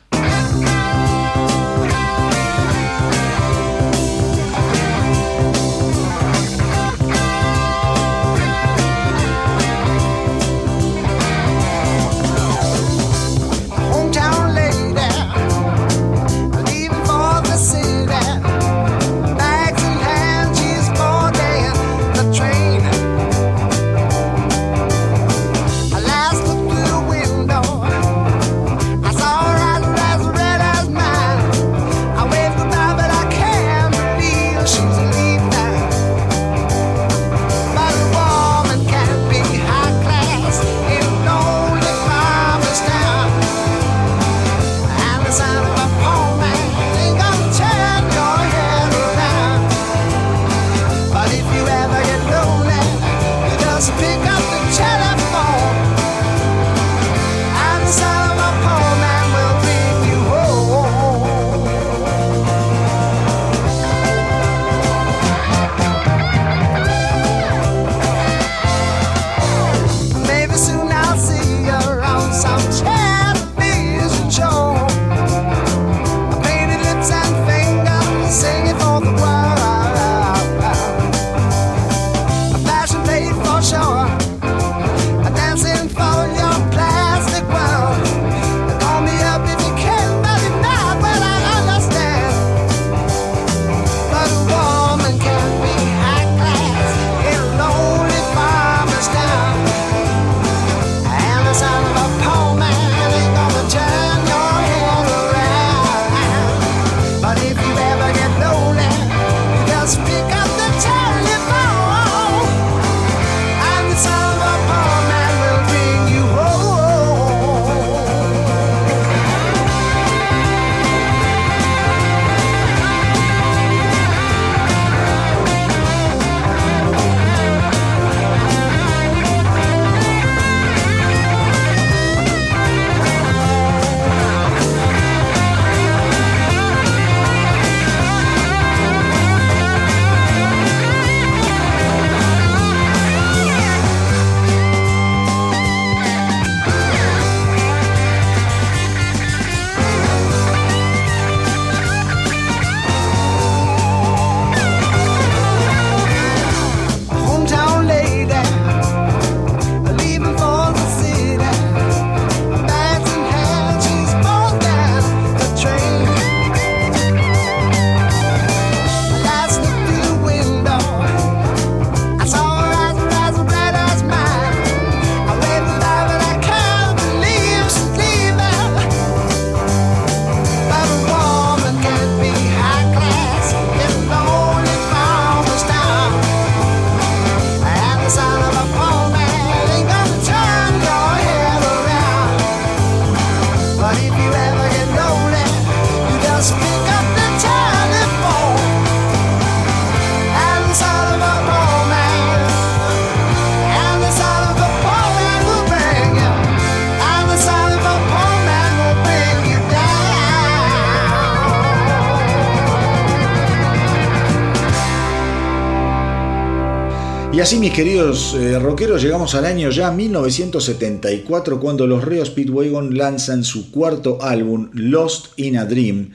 Speaker 3: Así, mis queridos eh, rockeros, llegamos al año ya 1974 cuando los Rio Speedwagon lanzan su cuarto álbum, Lost in a Dream,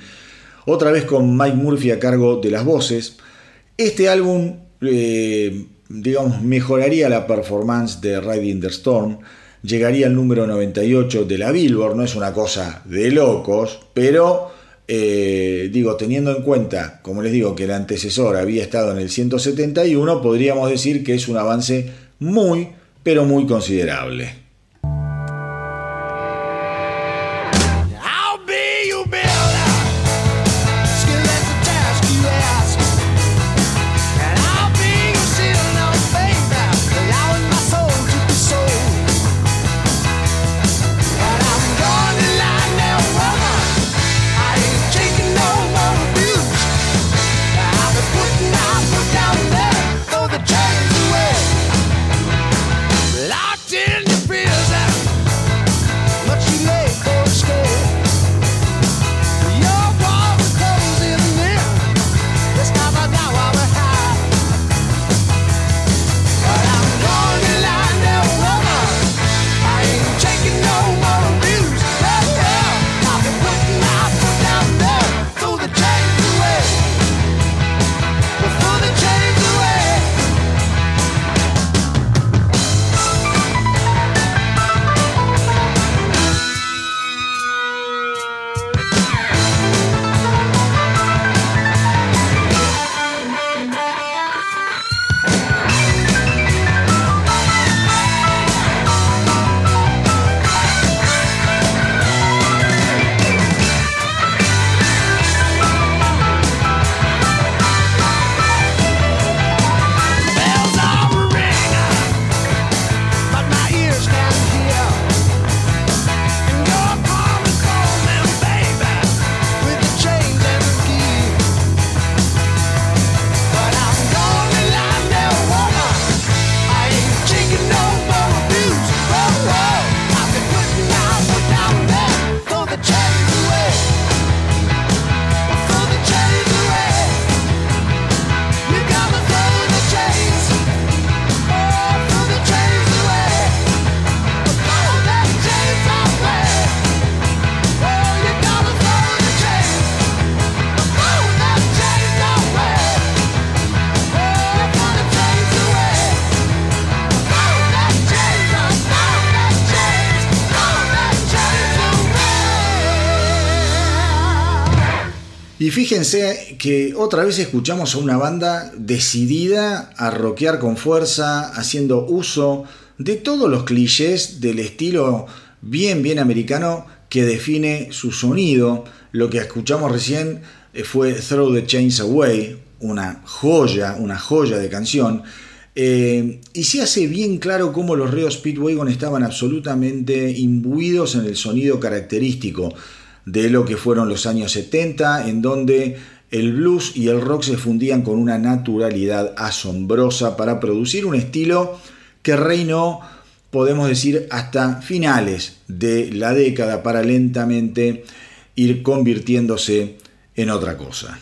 Speaker 3: otra vez con Mike Murphy a cargo de las voces. Este álbum, eh, digamos, mejoraría la performance de Riding the Storm, llegaría al número 98 de la Billboard, no es una cosa de locos, pero teniendo en cuenta, como les digo, que el antecesor había estado en el 171, podríamos decir que es un avance muy, pero muy considerable.
Speaker 1: Fíjense que otra vez escuchamos a una banda decidida a rockear con fuerza, haciendo uso de todos los clichés del estilo bien, bien americano que define su sonido. Lo que escuchamos recién eh, fue Throw the Chains Away, una joya, una joya de canción. Eh, y se hace bien claro cómo los Ríos Speedwagon estaban absolutamente imbuidos en el sonido característico de lo que fueron los años 70, en donde el blues y el rock se fundían con una naturalidad asombrosa para producir un estilo que reinó, podemos decir, hasta finales de la década para lentamente ir convirtiéndose en otra cosa.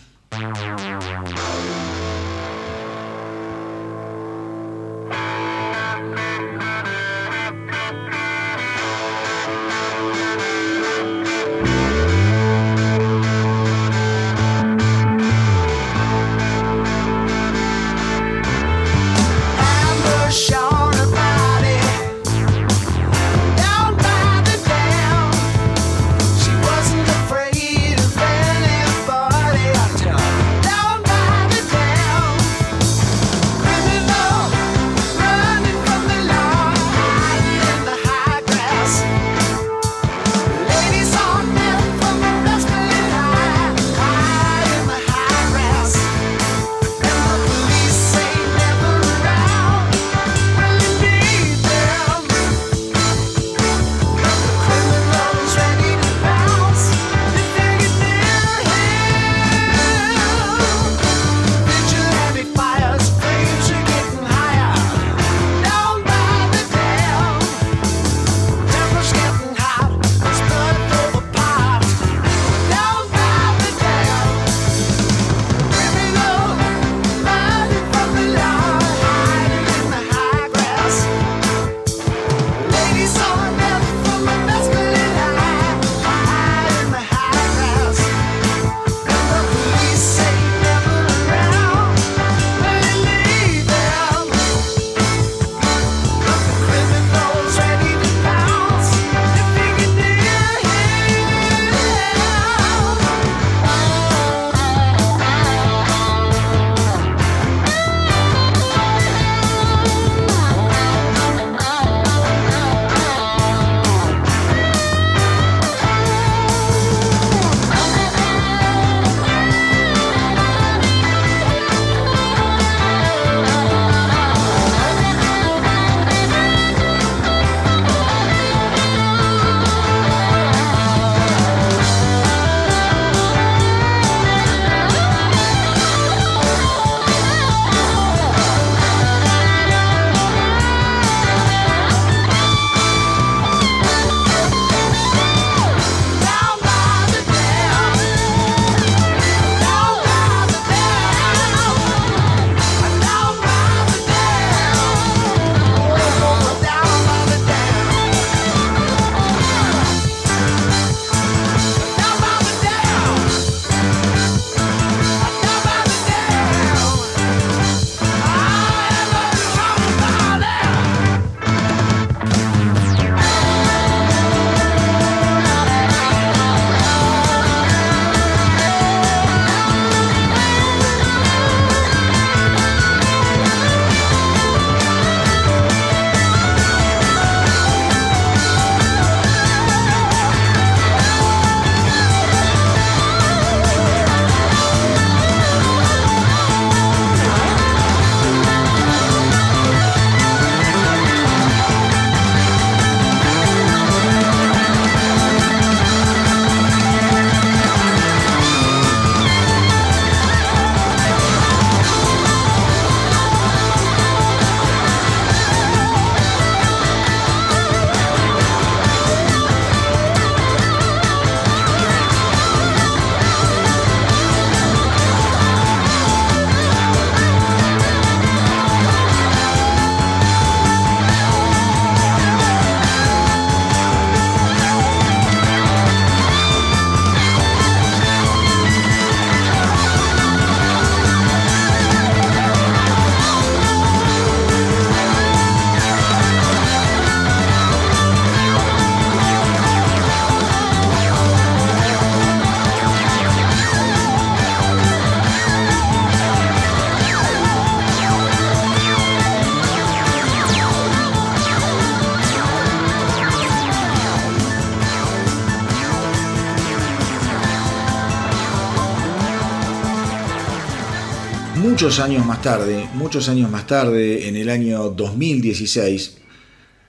Speaker 1: Muchos años más tarde, muchos años más tarde, en el año 2016,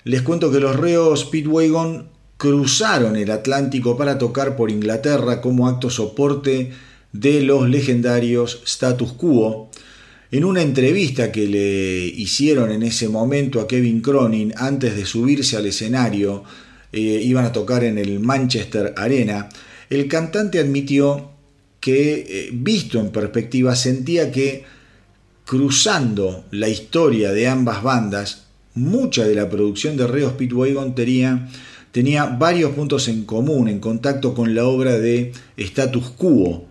Speaker 1: les cuento que los reos Speedwagon cruzaron el Atlántico para tocar por Inglaterra como acto soporte de los legendarios Status Quo. En una entrevista que le hicieron en ese momento a Kevin Cronin antes de subirse al escenario, eh, iban a tocar en el Manchester Arena, el cantante admitió que, eh, visto en perspectiva, sentía que cruzando la historia de ambas bandas, mucha de la producción de Reo Speedwagon tenía, tenía varios puntos en común en contacto con la obra de Status Quo.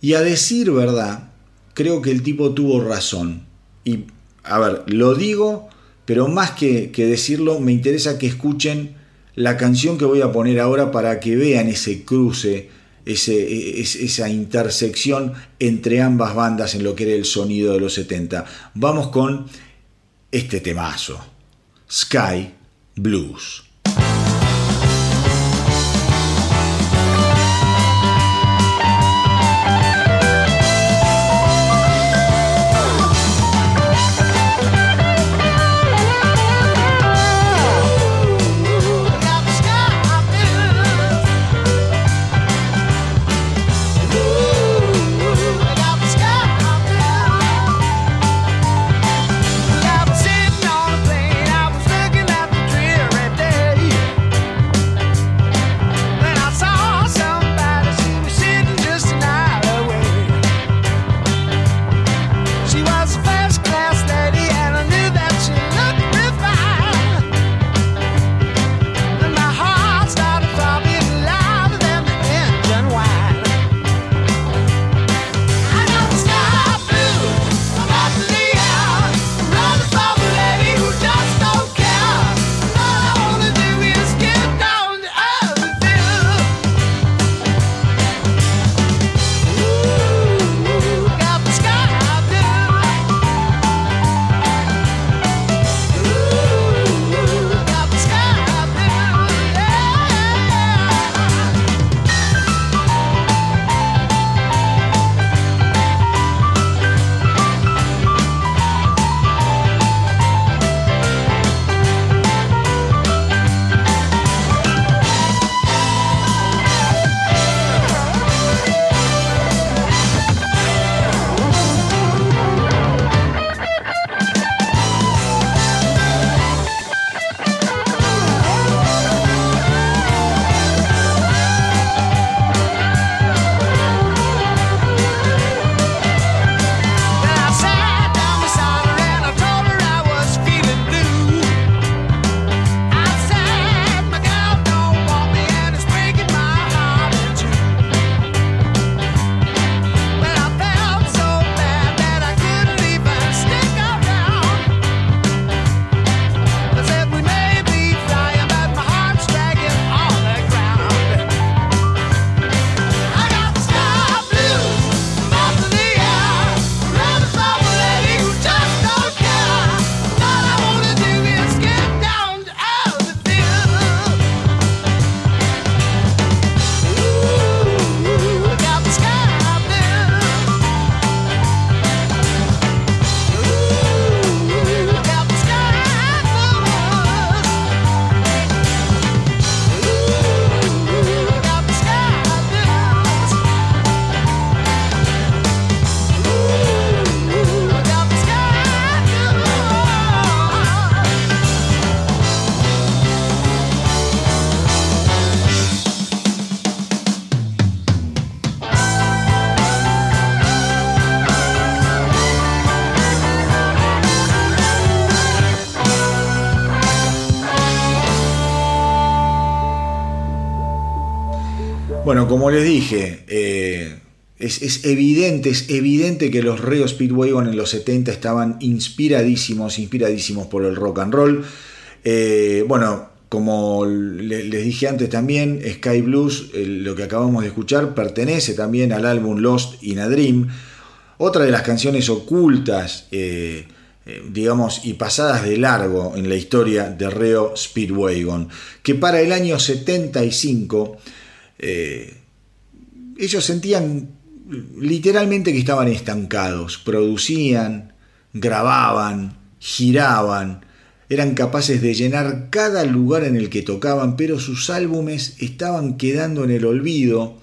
Speaker 1: Y a decir verdad, creo que el tipo tuvo razón. Y, a ver, lo digo, pero más que, que decirlo, me interesa que escuchen la canción que voy a poner ahora para que vean ese cruce, ese, es- esa intersección entre ambas bandas en lo que era el sonido de los 70. Vamos con este temazo, Sky Blues. Como les dije, eh, es, evidente, es evidente que los Reo Speedwagon en los 70 estaban inspiradísimos, inspiradísimos por el rock and roll. Eh, bueno, como le- les dije antes también, Sky Blues, el- lo que acabamos de escuchar, pertenece también al álbum Lost in a Dream. Otra de las canciones ocultas, eh, eh, digamos, y pasadas de largo en la historia de Reo Speedwagon, que para el año 75 eh, ellos sentían literalmente que estaban estancados, producían, grababan, giraban, eran capaces de llenar cada lugar en el que tocaban, pero sus álbumes estaban quedando en el olvido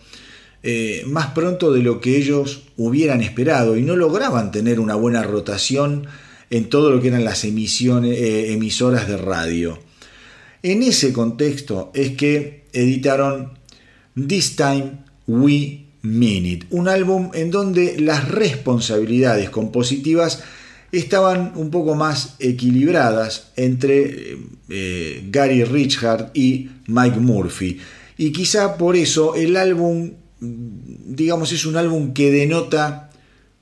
Speaker 1: eh, más pronto de lo que ellos hubieran esperado y no lograban tener una buena rotación en todo lo que eran las emisiones, eh, emisoras de radio. En ese contexto es que editaron This Time We Mean It, un álbum en donde las responsabilidades compositivas estaban un poco más equilibradas entre eh, Gary Richard y Mike Murphy. Y quizá por eso el álbum, digamos, es un álbum que denota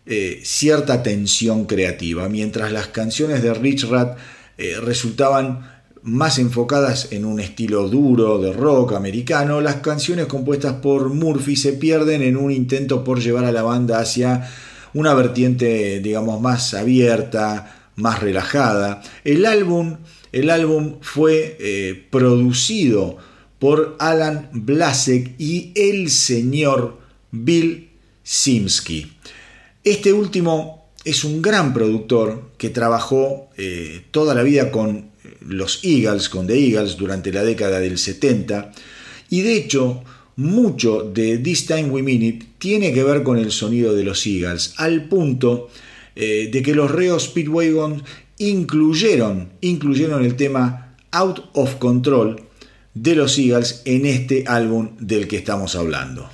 Speaker 1: eh, cierta tensión creativa, mientras las canciones de Richard eh, resultaban más enfocadas en un estilo duro de rock americano, las canciones compuestas por Murphy se pierden en un intento por llevar a la banda hacia una vertiente, digamos, más abierta, más relajada. El álbum, el álbum fue eh, producido por Alan Blasek y el señor Bill Simsky. Este último es un gran productor que trabajó eh, toda la vida con los Eagles, con The Eagles, durante la década del 70, y de hecho mucho de This Time We Mean It tiene que ver con el sonido de los Eagles, al punto eh, de que los reos Speedwagon incluyeron, incluyeron el tema Out of Control de los Eagles en este álbum del que estamos hablando.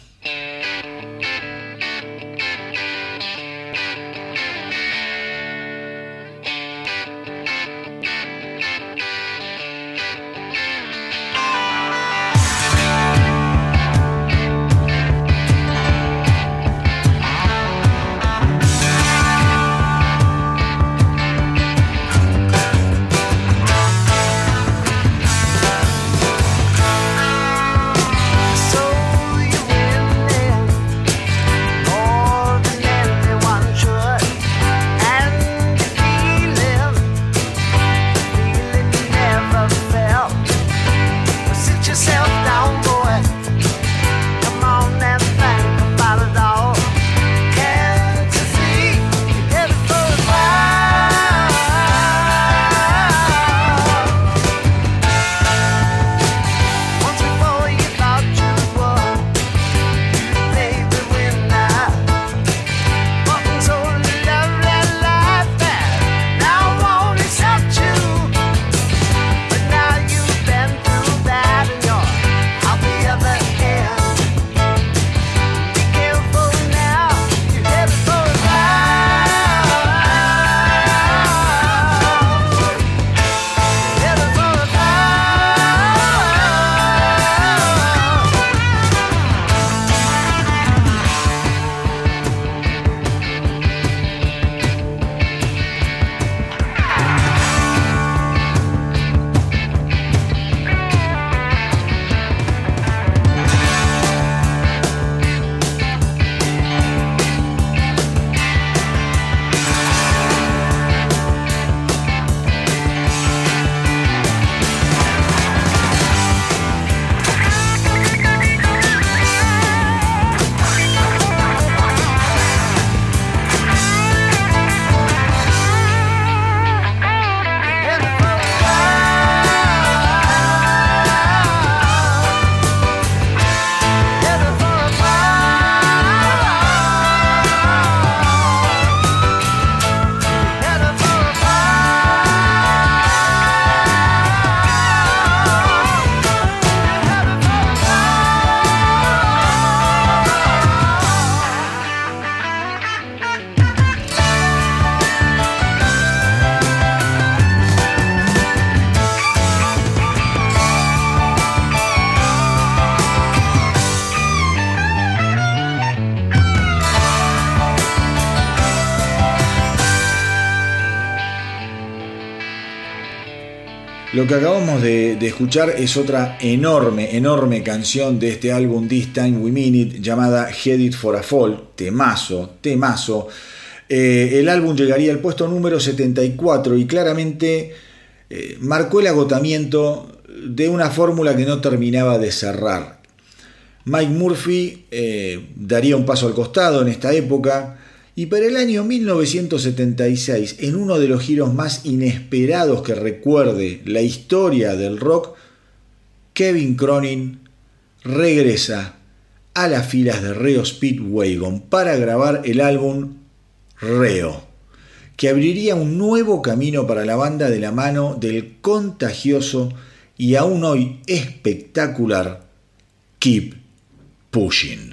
Speaker 1: Lo que acabamos de, escuchar es otra enorme, enorme canción de este álbum This Time We Mean It llamada Headed for a Fall, temazo, temazo. Eh, el álbum llegaría al puesto número 74 y claramente eh, marcó el agotamiento de una fórmula que no terminaba de cerrar.
Speaker 2: Mike Murphy eh, daría un paso al costado en esta época y para el año 1976, en uno de los giros más inesperados que recuerde la historia del rock, Kevin Cronin regresa a las filas de Reo Speedwagon para grabar el álbum Reo, que abriría un nuevo camino para la banda de la mano del contagioso y aún hoy espectacular Keep Pushing.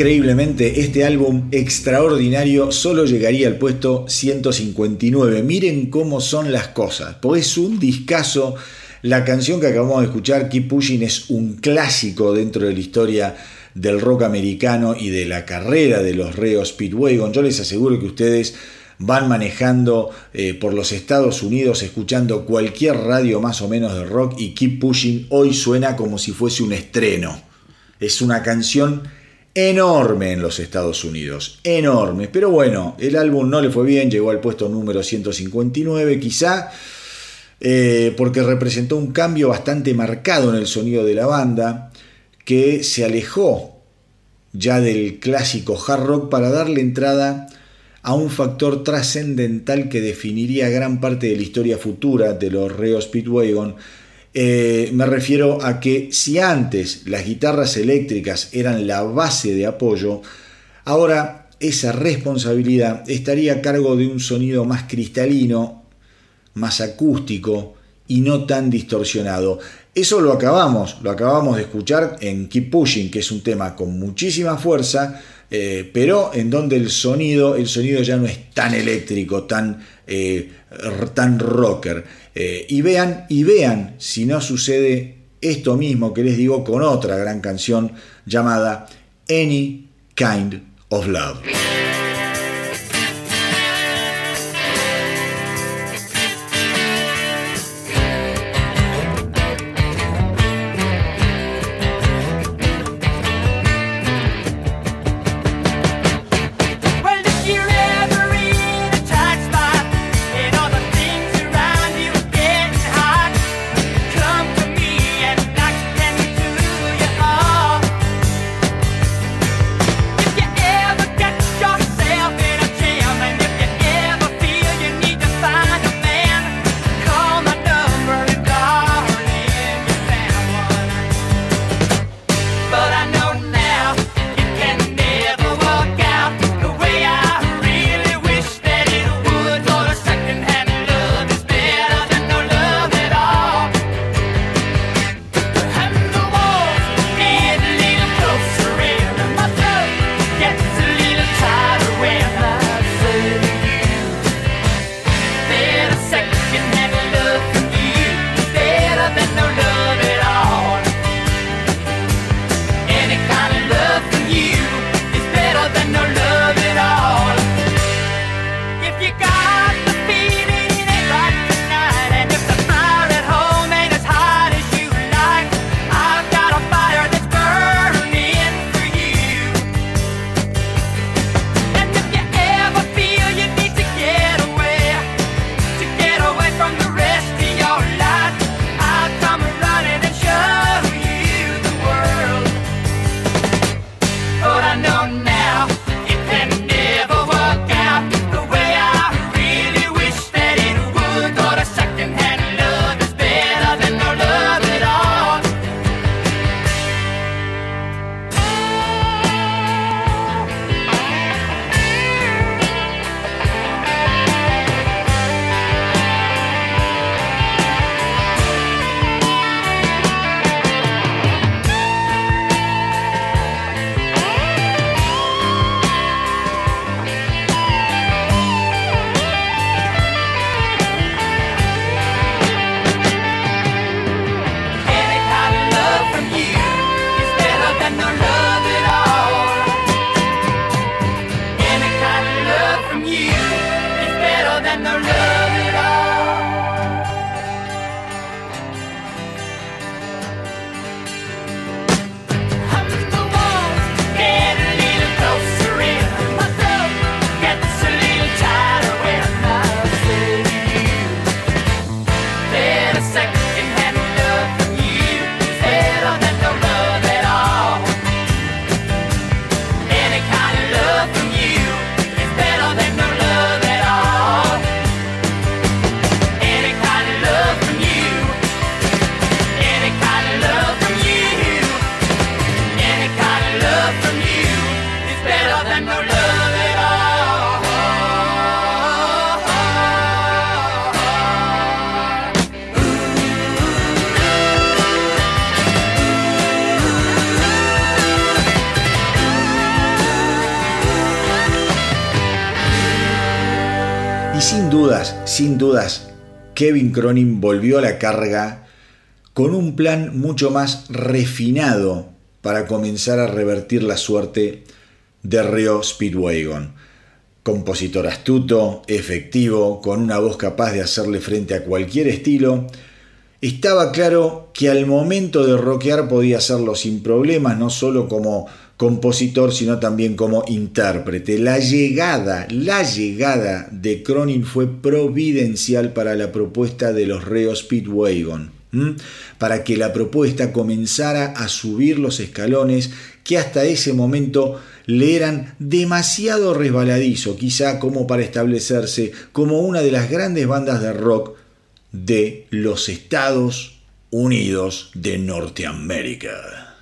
Speaker 2: Increíblemente, este álbum extraordinario solo llegaría al puesto 159. Miren cómo son las cosas, pues es un discazo. La canción que acabamos de escuchar, Keep Pushing, es un clásico dentro de la historia del rock americano y de la carrera de los Reo Speedwagon. Yo les aseguro que ustedes van manejando eh, por los Estados Unidos escuchando cualquier radio más o menos de rock y Keep Pushing hoy suena como si fuese un estreno. Es una canción enorme en los Estados Unidos, enorme. Pero bueno, el álbum no le fue bien, llegó al puesto número 159, quizá eh, porque representó un cambio bastante marcado en el sonido de la banda, que se alejó ya del clásico hard rock para darle entrada a un factor trascendental que definiría gran parte de la historia futura de los Reo Speedwagon. Eh, me refiero a que si antes las guitarras eléctricas eran la base de apoyo, ahora esa responsabilidad estaría a cargo de un sonido más cristalino, más acústico y no tan distorsionado. Eso lo acabamos, lo acabamos de escuchar en Keep Pushing, que es un tema con muchísima fuerza, eh, pero en donde el sonido, el sonido ya no es tan eléctrico, tan, eh, tan rocker. Eh, y vean, y vean si no sucede esto mismo que les digo con otra gran canción llamada Any Kind of Love. Kevin Cronin volvió a la carga con un plan mucho más refinado para comenzar a revertir la suerte de Rio Speedwagon. Compositor astuto, efectivo, con una voz capaz de hacerle frente a cualquier estilo, estaba claro que al momento de rockear podía hacerlo sin problemas, no solo como compositor, sino también como intérprete. La llegada, la llegada de Cronin fue providencial para la propuesta de los reos Pete para que la propuesta comenzara a subir los escalones que hasta ese momento le eran demasiado resbaladizo, quizá como para establecerse como una de las grandes bandas de rock de los Estados Unidos de Norteamérica.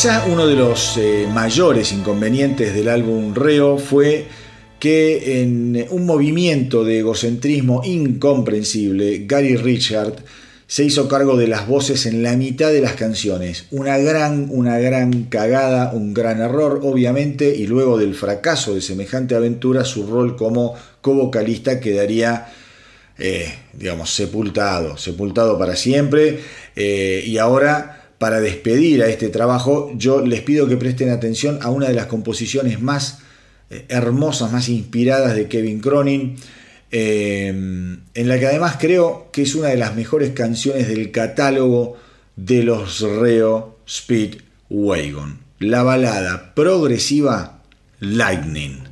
Speaker 2: Quizá uno de los eh, mayores inconvenientes del álbum Reo fue que en un movimiento de egocentrismo incomprensible, Gary Richard se hizo cargo de las voces en la mitad de las canciones. Una gran, una gran cagada, un gran error, obviamente, y luego del fracaso de semejante aventura, su rol como co-vocalista quedaría, eh, digamos, sepultado, sepultado para siempre. Eh, y ahora, para despedir a este trabajo, yo les pido que presten atención a una de las composiciones más eh, hermosas, más inspiradas de Kevin Cronin. Eh, en la que además creo que es una de las mejores canciones del catálogo de los Reo Speedwagon. La balada progresiva Lightning.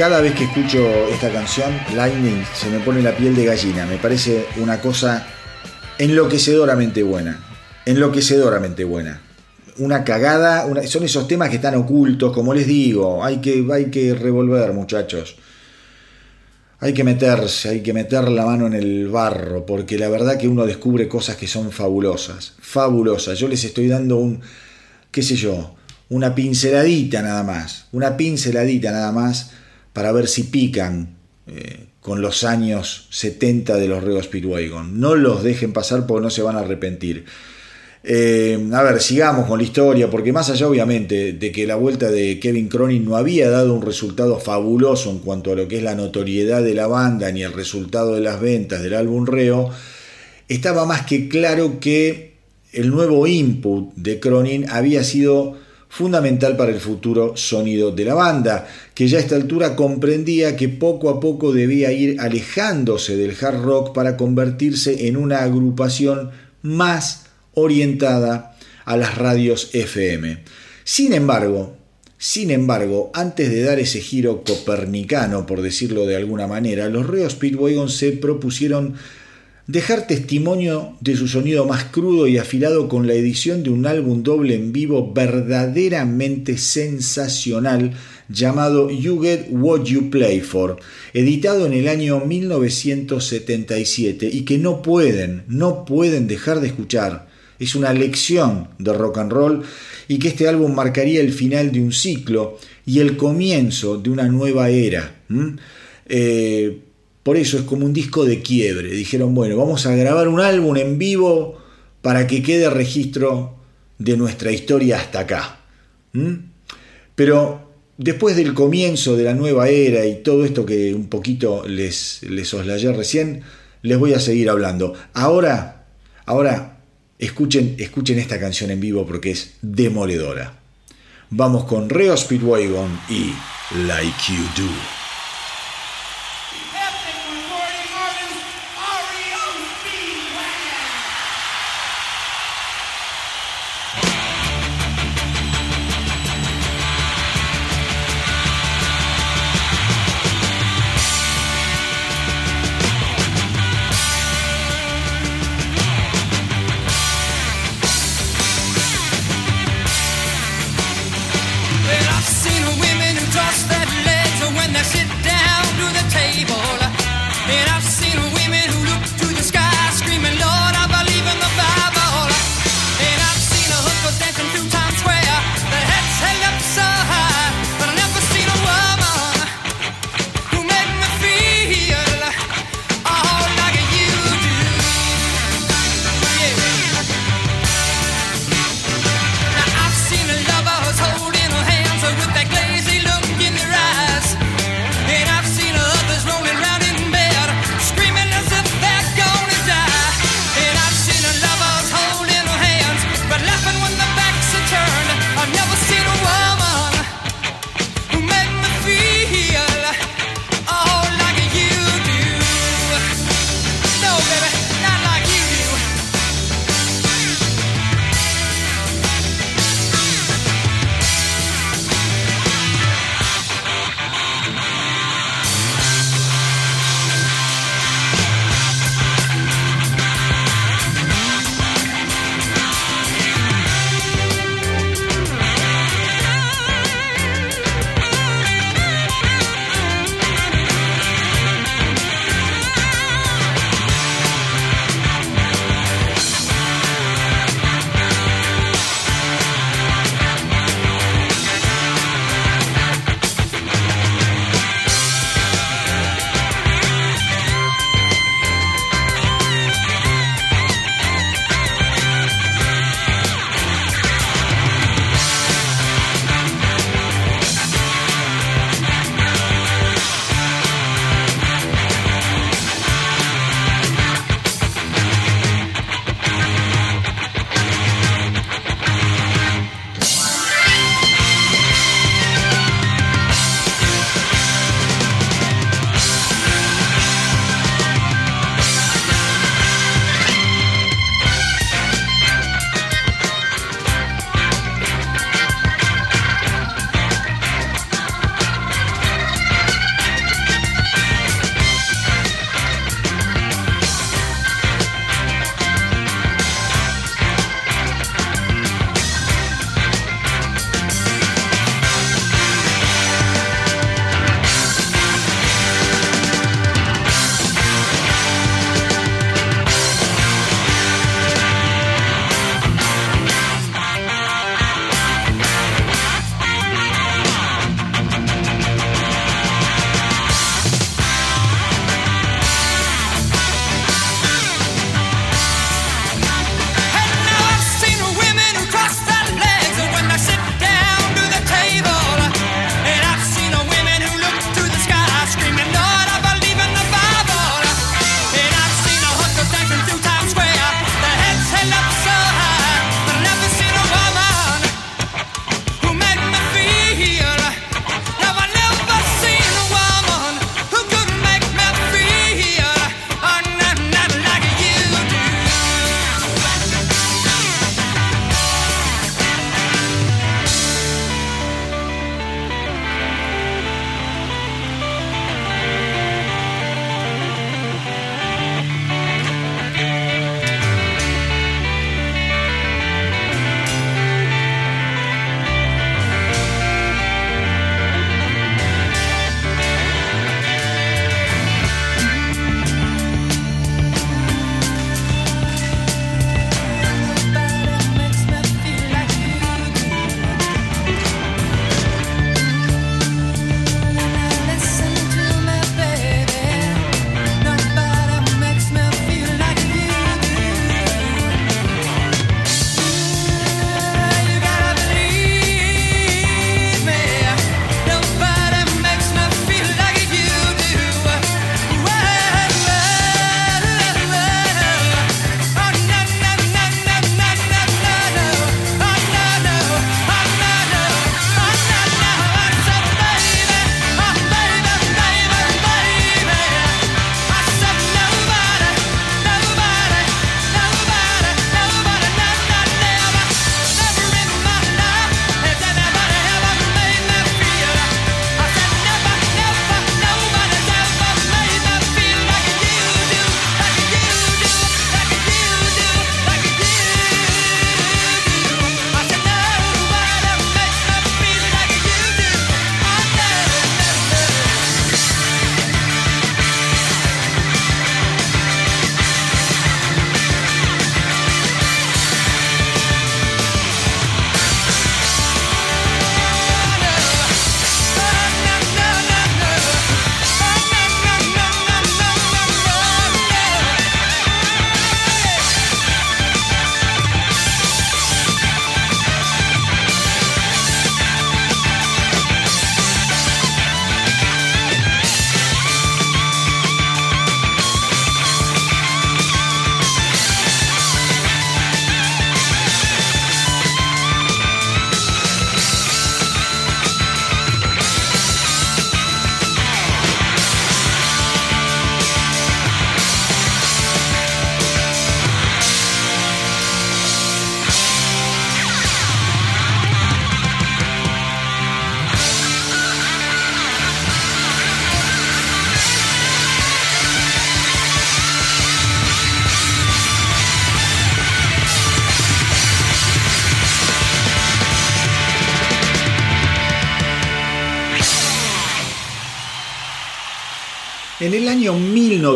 Speaker 1: Cada vez que escucho esta canción, Lightning, se me pone la piel de gallina. Me parece una cosa enloquecedoramente buena. Enloquecedoramente buena. Una cagada, son esos temas que están ocultos, como les digo, hay que, hay que revolver, muchachos. Hay que meterse, hay que meter la mano en el barro, porque la verdad que uno descubre cosas que son fabulosas, fabulosas. Yo les estoy dando un, qué sé yo, una pinceladita nada más, una pinceladita nada más para ver si pican eh, con los años 70 de los Reo Speedwagon. No los dejen pasar porque no se van a arrepentir. Eh, a ver, sigamos con la historia, porque más allá obviamente de que la vuelta de Kevin Cronin no había dado un resultado fabuloso en cuanto a lo que es la notoriedad de la banda ni el resultado de las ventas del álbum Reo, estaba más que claro que el nuevo input de Cronin había sido fundamental para el futuro sonido de la banda, que ya a esta altura comprendía que poco a poco debía ir alejándose del hard rock para convertirse en una agrupación más orientada a las radios FM. Sin embargo, sin embargo, antes de dar ese giro copernicano, por decirlo de alguna manera, los Reo Speedwagon se propusieron dejar testimonio de su sonido más crudo y afilado con la edición de un álbum doble en vivo verdaderamente sensacional llamado You Get What You Play For, editado en el año 1977 y que no pueden, no pueden dejar de escuchar. Es una lección de rock and roll y que este álbum marcaría el final de un ciclo y el comienzo de una nueva era. Por eso es como un disco de quiebre. Dijeron, bueno, vamos a grabar un álbum en vivo para que quede registro de nuestra historia hasta acá. Pero después del comienzo de la nueva era y todo esto que un poquito les, les soslayé recién, les voy a seguir hablando. Ahora, ahora, escuchen, escuchen esta canción en vivo porque es demoledora. Vamos con Reo Speedwagon y Like You Do.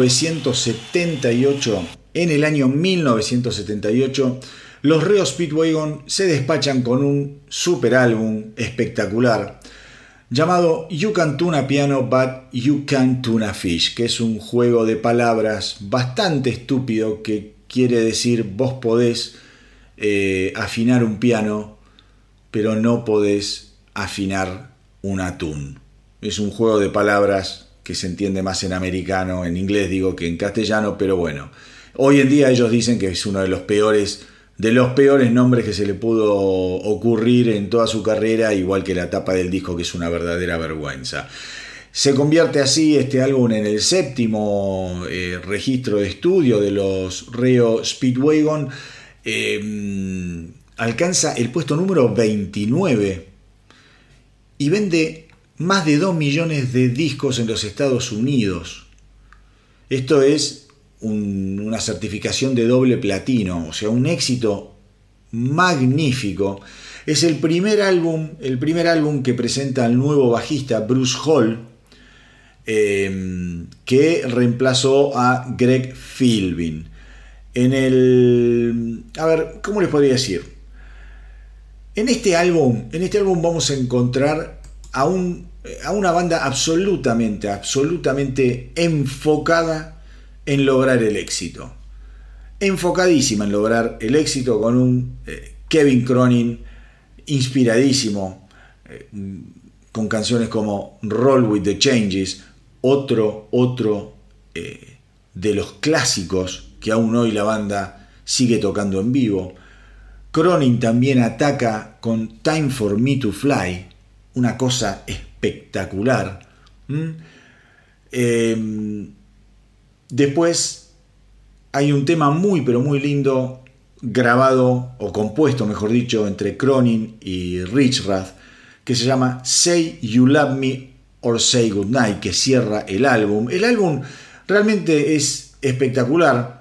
Speaker 1: 1978, en el año 1978, los Reo Speedwagon se despachan con un super álbum espectacular llamado You Can Tune a Piano But You Can Tune a Fish, que es un juego de palabras bastante estúpido que quiere decir vos podés eh, afinar un piano, pero no podés afinar un atún. Es un juego de palabras que se entiende más en americano, en inglés digo que en castellano, pero bueno. Hoy en día ellos dicen que es uno de los peores, de los peores nombres que se le pudo ocurrir en toda su carrera, igual que la tapa del disco, que es una verdadera vergüenza. Se convierte así este álbum en el séptimo eh, registro de estudio de los Reo Speedwagon. Eh, alcanza el puesto número 29 y vende más de 2 millones de discos en los Estados Unidos. Esto es un- una certificación de doble platino, o sea, un éxito magnífico. Es el primer álbum, el primer álbum que presenta al nuevo bajista Bruce Hall, eh, que reemplazó a Greg Philbin. En el. A ver, ¿cómo les podría decir? En este álbum, en este álbum vamos a encontrar a, un, a una banda absolutamente, absolutamente enfocada en lograr el éxito. Enfocadísima en lograr el éxito con un eh, Kevin Cronin inspiradísimo, eh, con canciones como Roll with the Changes, otro, otro eh, de los clásicos que aún hoy la banda sigue tocando en vivo. Cronin también ataca con Time for Me to Fly, una cosa espectacular. ¿Mm? Eh, después hay un tema muy pero muy lindo grabado o compuesto, mejor dicho, entre Cronin y Richrath, que se llama Say You Love Me or Say Goodnight, que cierra el álbum. El álbum realmente es espectacular.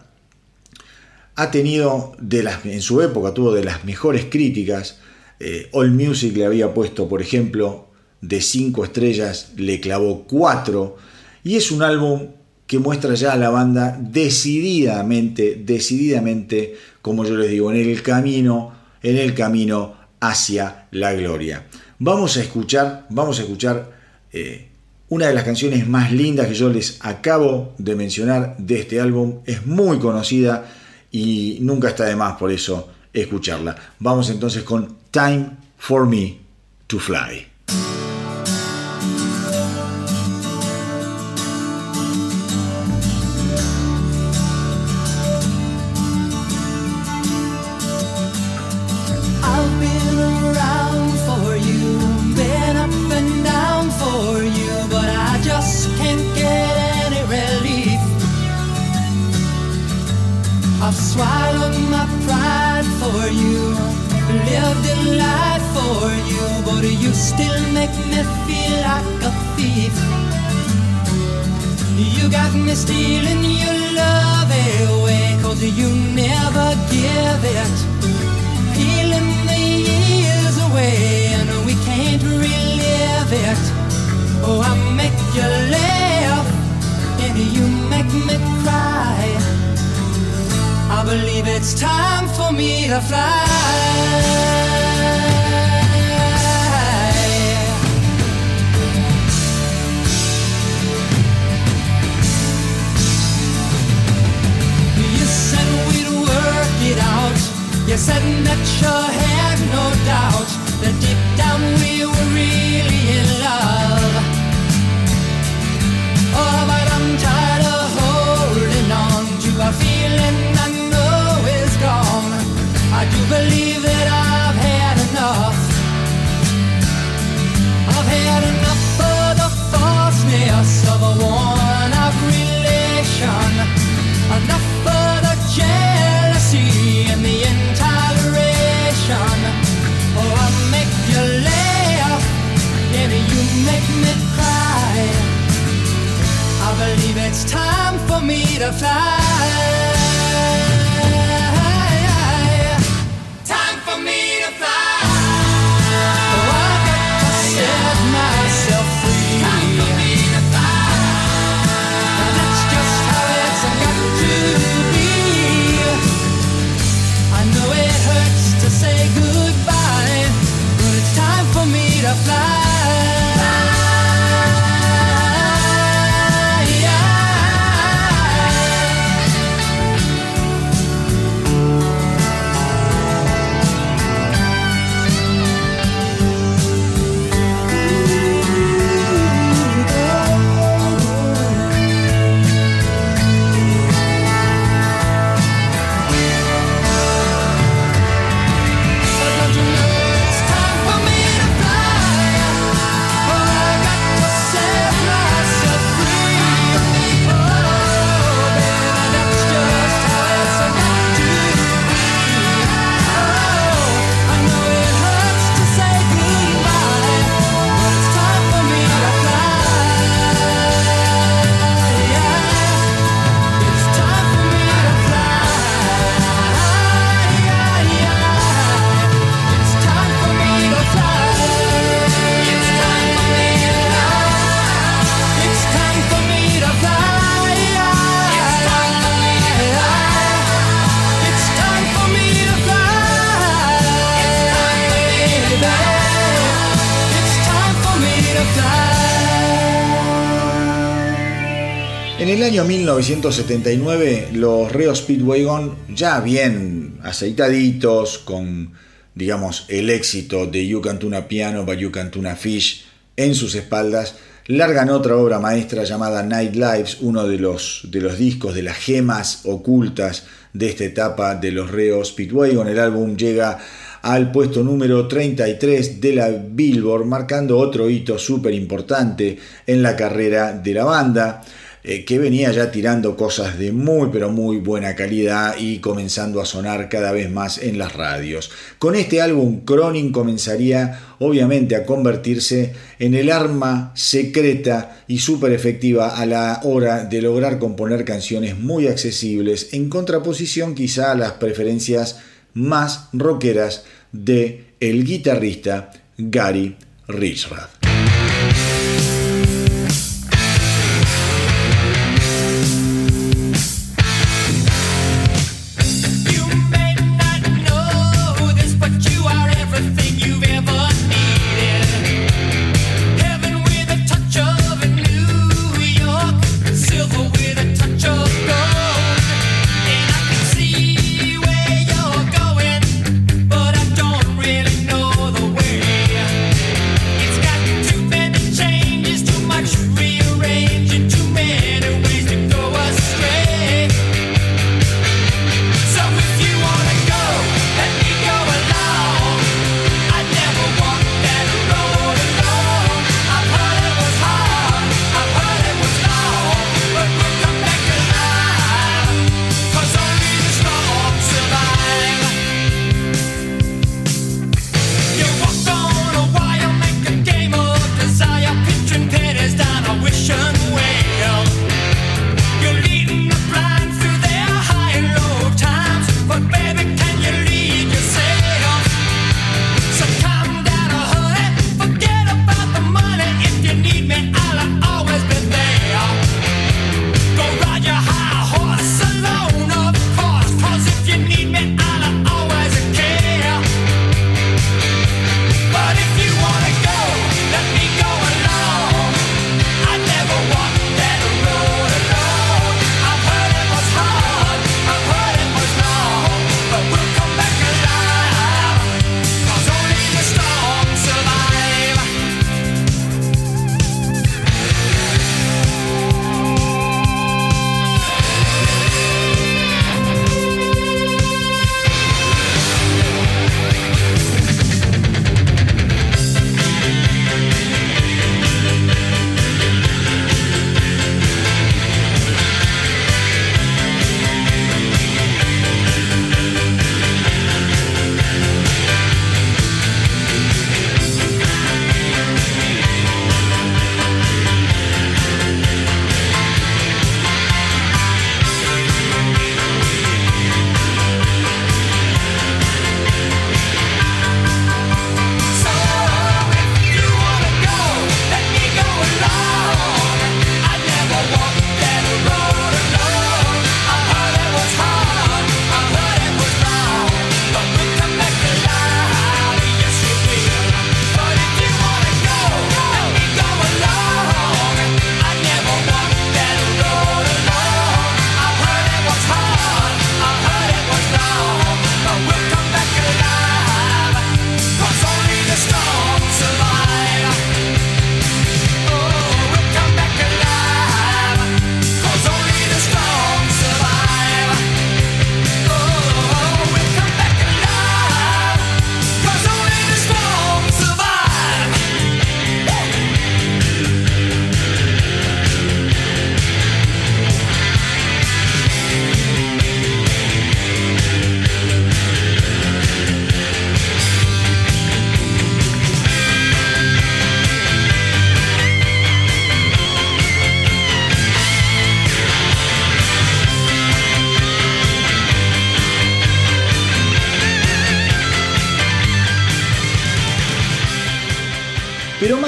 Speaker 1: Ha tenido, de las, en su época, tuvo de las mejores críticas. Eh, All Music le había puesto, por ejemplo, de 5 estrellas, le clavó 4. Y es un álbum que muestra ya a la banda decididamente, decididamente, como yo les digo, en el camino, en el camino hacia la gloria. Vamos a escuchar, vamos a escuchar eh, una de las canciones más lindas que yo les acabo de mencionar de este álbum. Es muy conocida y nunca está de más por eso escucharla. Vamos entonces con
Speaker 2: Time for Me to Fly. En el año 1979, los Reo Speedwagon, ya bien aceitaditos, con, digamos, el éxito de You Can Tuna Piano by You Can Tuna Fish en sus espaldas, largan otra obra maestra llamada Night Lives, uno de los, de los discos de las gemas ocultas de esta etapa de los Reo Speedwagon. El álbum llega al puesto número 33 de la Billboard, marcando otro hito súper importante en la carrera de la banda. Eh, que venía ya tirando cosas de muy pero muy buena calidad y comenzando a sonar cada vez más en las radios. Con este álbum Cronin comenzaría obviamente a convertirse en el arma secreta y súper efectiva a la hora de lograr componer canciones muy accesibles en contraposición quizá a las preferencias más rockeras de el guitarrista Gary Richrath.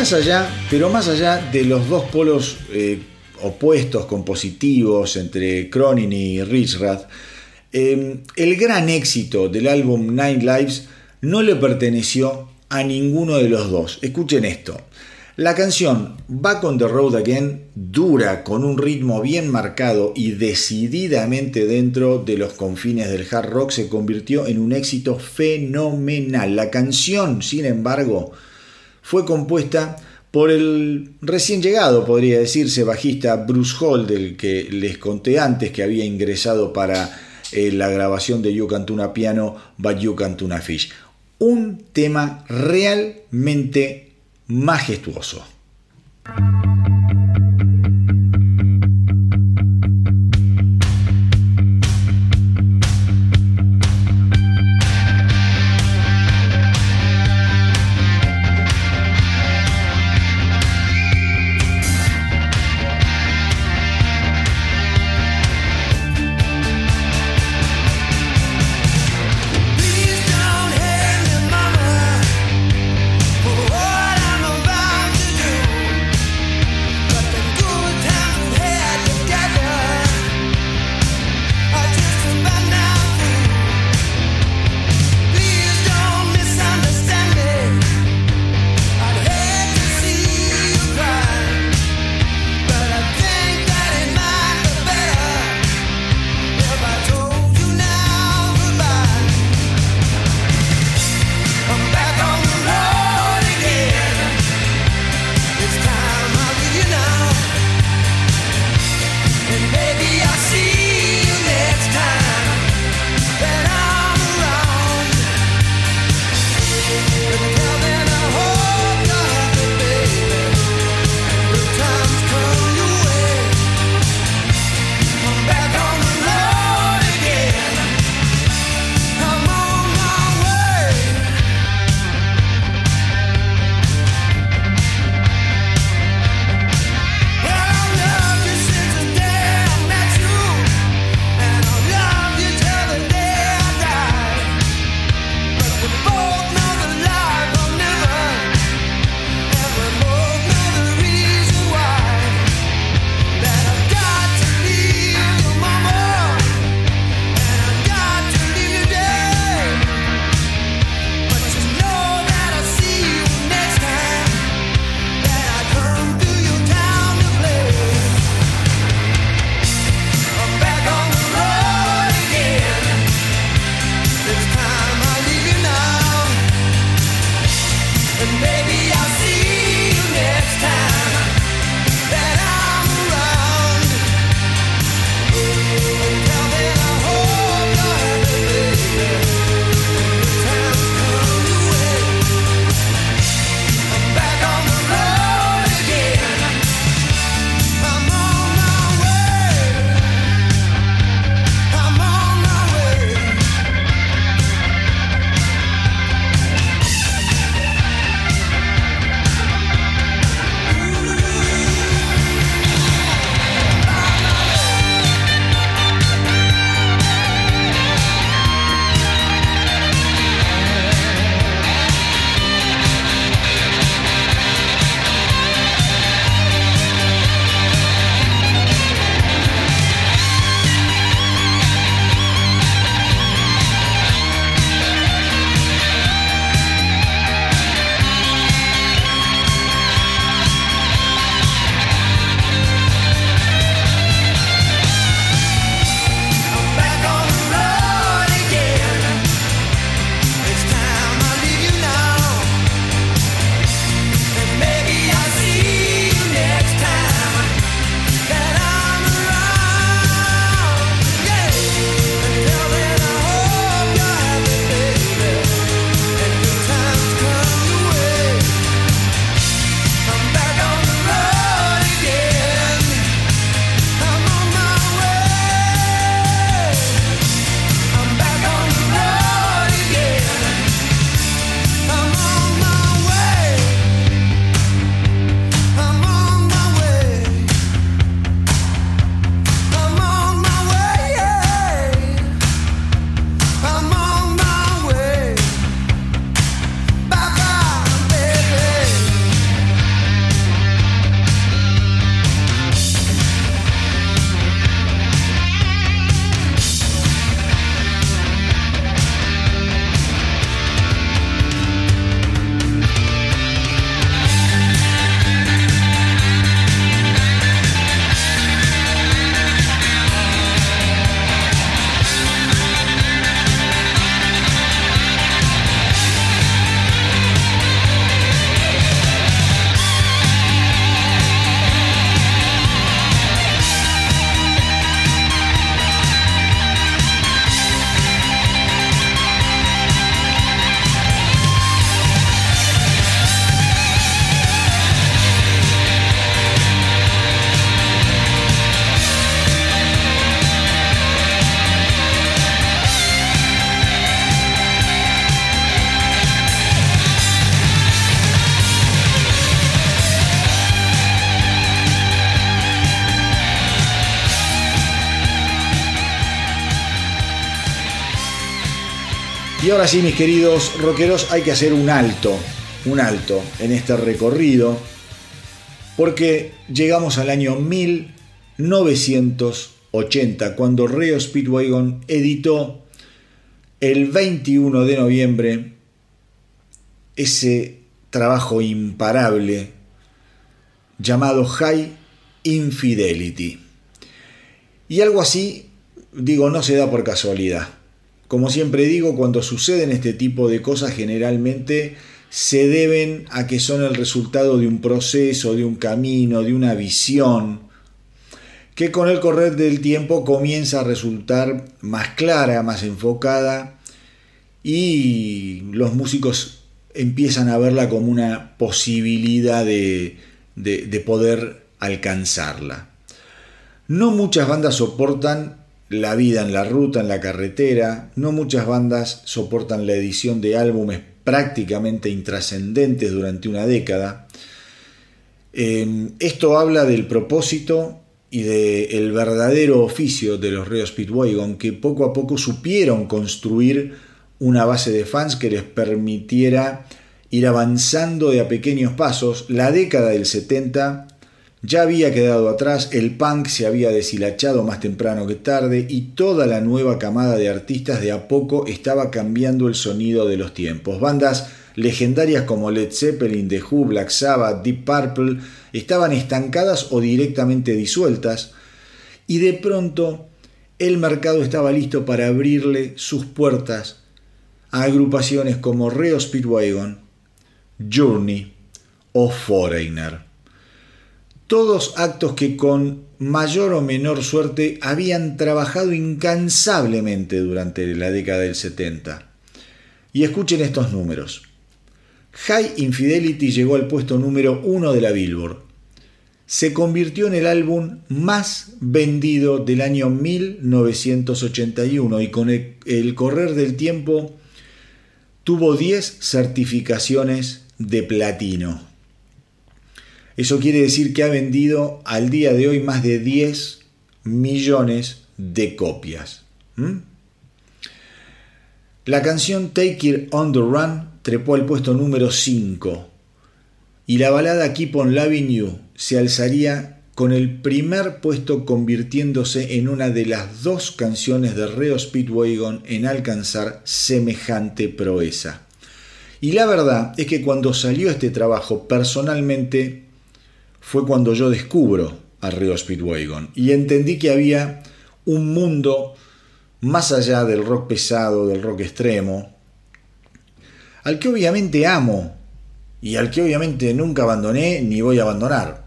Speaker 2: Más allá, pero más allá de los dos polos eh, opuestos, compositivos, entre Cronin y Richrath, eh, el gran éxito del álbum Nine Lives no le perteneció a ninguno de los dos. Escuchen esto.
Speaker 1: La canción Back on the Road Again, dura, con un ritmo bien marcado y decididamente dentro de los confines del hard rock, se convirtió en un éxito fenomenal. La canción, sin embargo, fue compuesta por el recién llegado, podría decirse, bajista Bruce Hall, del que les conté antes que había ingresado para eh, la grabación de You Can Tuna Piano, But You Can Tuna Fish. Un tema realmente majestuoso. Ahora sí, mis queridos rockeros, hay que hacer un alto, un alto en este recorrido, porque llegamos al año 1980, cuando Reo Speedwagon editó el 21 de noviembre ese trabajo imparable llamado High Infidelity. Y algo así, digo, no se da por casualidad. Como siempre digo, cuando suceden este tipo de cosas generalmente se deben a que son el resultado de un proceso, de un camino, de una visión, que con el correr del tiempo comienza a resultar más clara, más enfocada, y los músicos empiezan a verla como una posibilidad de, de, de poder alcanzarla. No muchas bandas soportan la vida en la ruta, en la carretera, no muchas bandas soportan la edición de álbumes prácticamente intrascendentes durante una década. Eh, esto habla del propósito y del verdadero oficio de los Reo Speedwagon, que poco a poco supieron construir una base de fans que les permitiera ir avanzando de a pequeños pasos. La década del 70 ya había quedado atrás, el punk se había deshilachado más temprano que tarde y toda la nueva camada de artistas de a poco estaba cambiando el sonido de los tiempos. Bandas legendarias como Led Zeppelin, The Who, Black Sabbath, Deep Purple estaban estancadas o directamente disueltas y de pronto el mercado estaba listo para abrirle sus puertas a agrupaciones como Reo Speedwagon, Journey o Foreigner todos actos que con mayor o menor suerte habían trabajado incansablemente durante la década del 70. Y escuchen estos números. High Infidelity llegó al puesto número uno de la Billboard. Se convirtió en el álbum más vendido del año 1981 y con el, correr del tiempo tuvo 10 certificaciones de platino. Eso quiere decir que ha vendido al día de hoy más de 10 millones de copias. ¿Mm? La canción Take It on the Run trepó al puesto número 5 y la balada Keep on Loving You se alzaría con el primer puesto convirtiéndose en una de las dos canciones de Reo Speedwagon en alcanzar semejante proeza. Y la verdad es que cuando salió este trabajo personalmente fue cuando yo descubro a Río Speedwagon y entendí que había un mundo más allá del rock pesado, del rock extremo, al que obviamente amo y al que obviamente nunca abandoné ni voy a abandonar.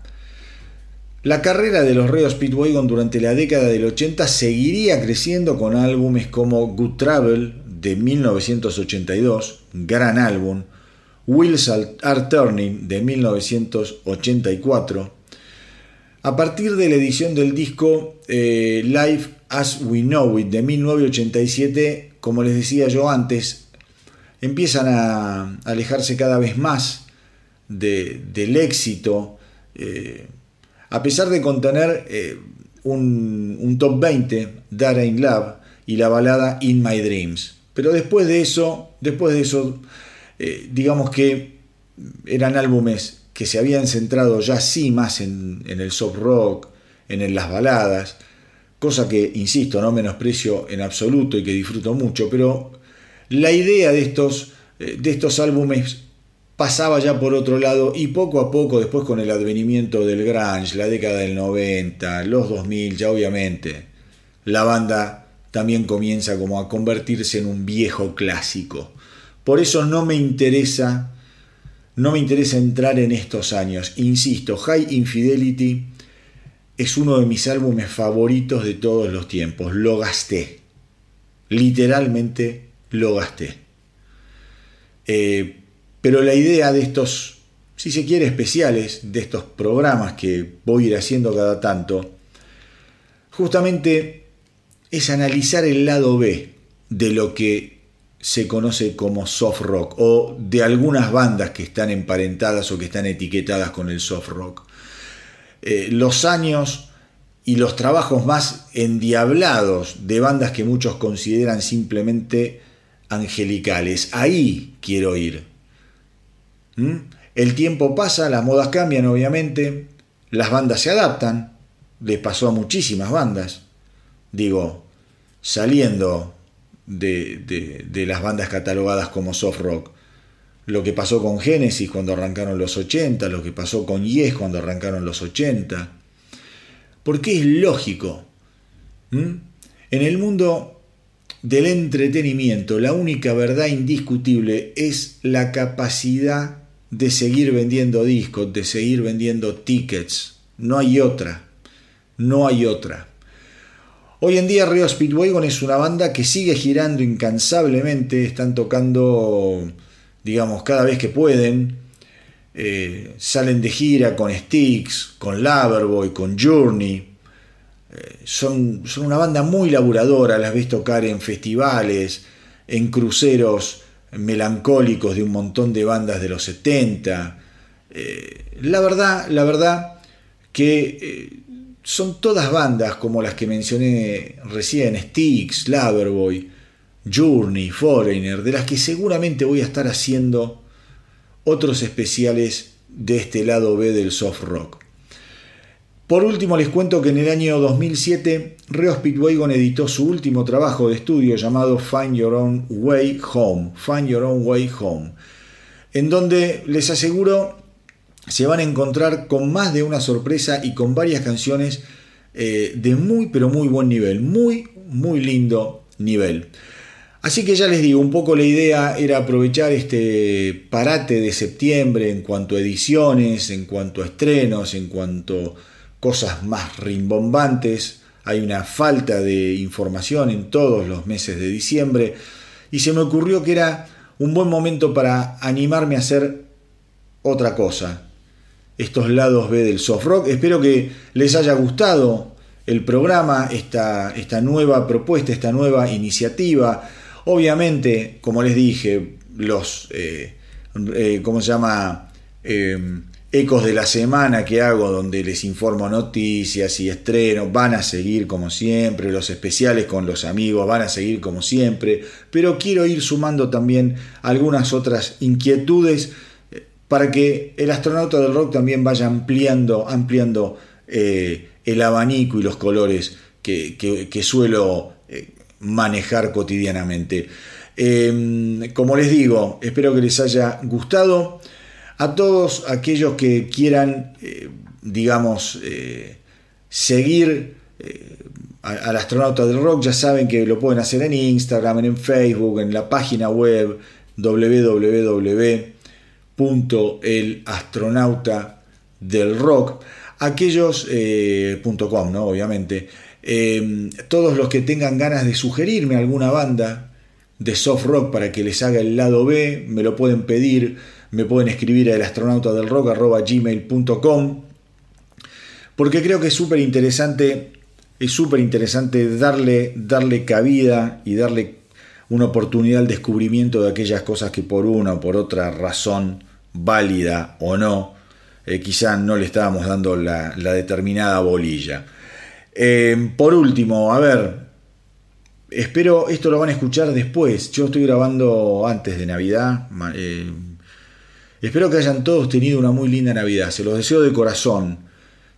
Speaker 1: La carrera de los Río Speedwagon durante la década del 80 seguiría creciendo con álbumes como Good Travel de 1982, gran álbum, Wheels Are Turning de 1984. A partir de la edición del disco eh, Live As We Know It de 1987, como les decía yo antes, empiezan a alejarse cada vez más de, del éxito, eh, a pesar de contener eh, un, un, top 20, That Ain't Love, y la balada In My Dreams. Pero después de eso, después de eso, eh, digamos que eran álbumes que se habían centrado ya sí más en, el soft rock, en, en, las baladas, cosa que, insisto, no menosprecio en absoluto y que disfruto mucho, pero la idea de estos, eh, de estos álbumes pasaba ya por otro lado y poco a poco, después con el advenimiento del grunge, la década del 90, los 2000, ya obviamente, la banda también comienza como a convertirse en un viejo clásico. Por eso no me interesa, no me interesa entrar en estos años. Insisto, High Infidelity es uno de mis álbumes favoritos de todos los tiempos. Lo gasté. Literalmente lo gasté. Eh, pero la idea de estos, si se quiere, especiales, de estos programas que voy a ir haciendo cada tanto, justamente es analizar el lado B de lo que se conoce como soft rock o de algunas bandas que están emparentadas o que están etiquetadas con el soft rock. Eh, los años y los trabajos más endiablados de bandas que muchos consideran simplemente angelicales. Ahí quiero ir. ¿Mm? El tiempo pasa, las modas cambian obviamente, las bandas se adaptan, les pasó a muchísimas bandas, digo, saliendo de, de- las bandas catalogadas como soft rock. Lo que pasó con Genesis cuando arrancaron los 80, lo que pasó con Yes cuando arrancaron los 80. Porque es lógico. En el mundo del entretenimiento, la única verdad indiscutible es la capacidad de seguir vendiendo discos, de seguir vendiendo tickets. No hay otra. No hay otra. Hoy en día Río Speedwagon es una banda que sigue girando incansablemente, están tocando, digamos, cada vez que pueden. Eh, salen de gira con Styx, con Loverboy, con Journey. Eh, son, son una banda muy laburadora, las ves tocar en festivales, en cruceros melancólicos de un montón de bandas de los 70. Eh, la verdad, la verdad que son todas bandas como las que mencioné recién, Styx, Loverboy, Journey, Foreigner, de las que seguramente voy a estar haciendo otros especiales de este lado B del soft rock. Por último les cuento que en el año 2007 Reo Speedwagon editó su último trabajo de estudio llamado Find Your Own Way Home, Find Your Own Way Home, en donde les aseguro se van a encontrar con más de una sorpresa y con varias canciones eh, de muy pero muy buen nivel, muy muy lindo nivel. Así que ya les digo, un poco la idea era aprovechar este parate de septiembre en cuanto a ediciones, en cuanto a estrenos, en cuanto a cosas más rimbombantes. Hay una falta de información en todos los meses de diciembre y se me ocurrió que era un buen momento para animarme a hacer otra cosa. Estos lados B del soft rock. Espero que les haya gustado el programa, esta, esta nueva propuesta, esta nueva iniciativa. Obviamente, como les dije, los, eh, eh, ¿cómo se llama? Eh, ecos de la semana que hago, donde les informo noticias y estrenos, van a seguir como siempre, los especiales con los amigos van a seguir como siempre, pero quiero ir sumando también algunas otras inquietudes para que el astronauta del rock también vaya ampliando, ampliando eh, el abanico y los colores que, suelo eh, manejar cotidianamente. Eh, como les digo, espero que les haya gustado. A todos aquellos que quieran, digamos, seguir al astronauta del rock, ya saben que lo pueden hacer en Instagram, en Facebook, en la página web www.elastronauta del rock. Aquellos, eh, punto ¿no? Obviamente. Eh, todos los que tengan ganas de sugerirme alguna banda de soft rock para que les haga el lado B, me lo pueden pedir, me pueden escribir a elastronautadelrock.gmail.com porque creo que es súper interesante, es súper interesante darle, darle cabida y darle una oportunidad al descubrimiento de aquellas cosas que por una o por otra razón, válida o no, eh, quizá no le estábamos dando la, la determinada bolilla. Eh, por último, a ver, espero esto lo van a escuchar después. Yo estoy grabando antes de Navidad. eh, espero que hayan todos tenido una muy linda Navidad. Se los deseo de corazón.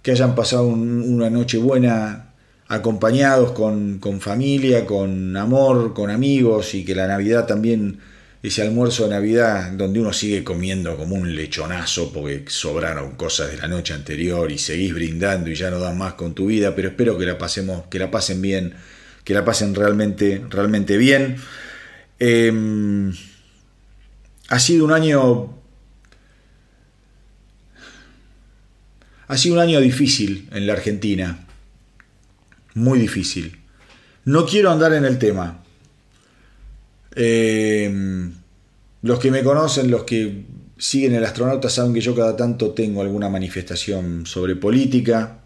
Speaker 1: Que hayan pasado un- una noche buena acompañados con, con familia, con amor, con amigos y que la Navidad también, ese almuerzo de Navidad donde uno sigue comiendo como un lechonazo porque sobraron cosas de la noche anterior y seguís brindando y ya no dan más con tu vida, pero espero que la pasemos, que la pasen bien, que la pasen realmente, realmente bien. Eh, ha sido un año Ha sido un año difícil en la Argentina. Muy difícil. No quiero andar en el tema. Eh, los que me conocen, los que siguen el astronauta, saben que yo cada tanto tengo alguna manifestación sobre política.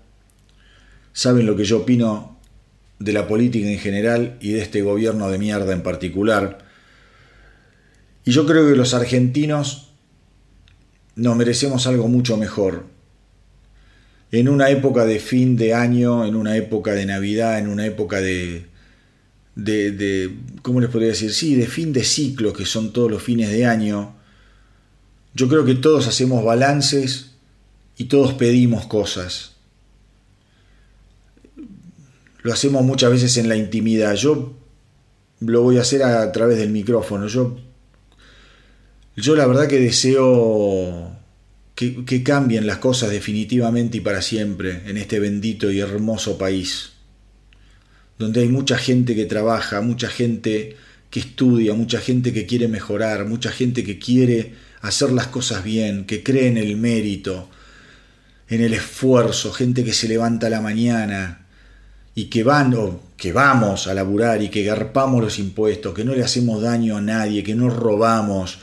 Speaker 1: Saben lo que yo opino de la política en general y de este gobierno de mierda en particular. Y yo creo que los argentinos nos merecemos algo mucho mejor en una época de fin de año, en una época de Navidad, en una época de, de, ¿cómo les podría decir? Sí, de fin de ciclo, que son todos los fines de año. Yo creo que todos hacemos balances y todos pedimos cosas. Lo hacemos muchas veces en la intimidad. Yo lo voy a hacer a, través del micrófono. Yo, yo la verdad que deseo que, que cambien las cosas definitivamente y para siempre en este bendito y hermoso país, donde hay mucha gente que trabaja, mucha gente que estudia, mucha gente que quiere mejorar, mucha gente que quiere hacer las cosas bien, que cree en el mérito, en el esfuerzo, gente que se levanta a la mañana y que van o que vamos a laburar y que garpamos los impuestos, que no le hacemos daño a nadie, que no robamos,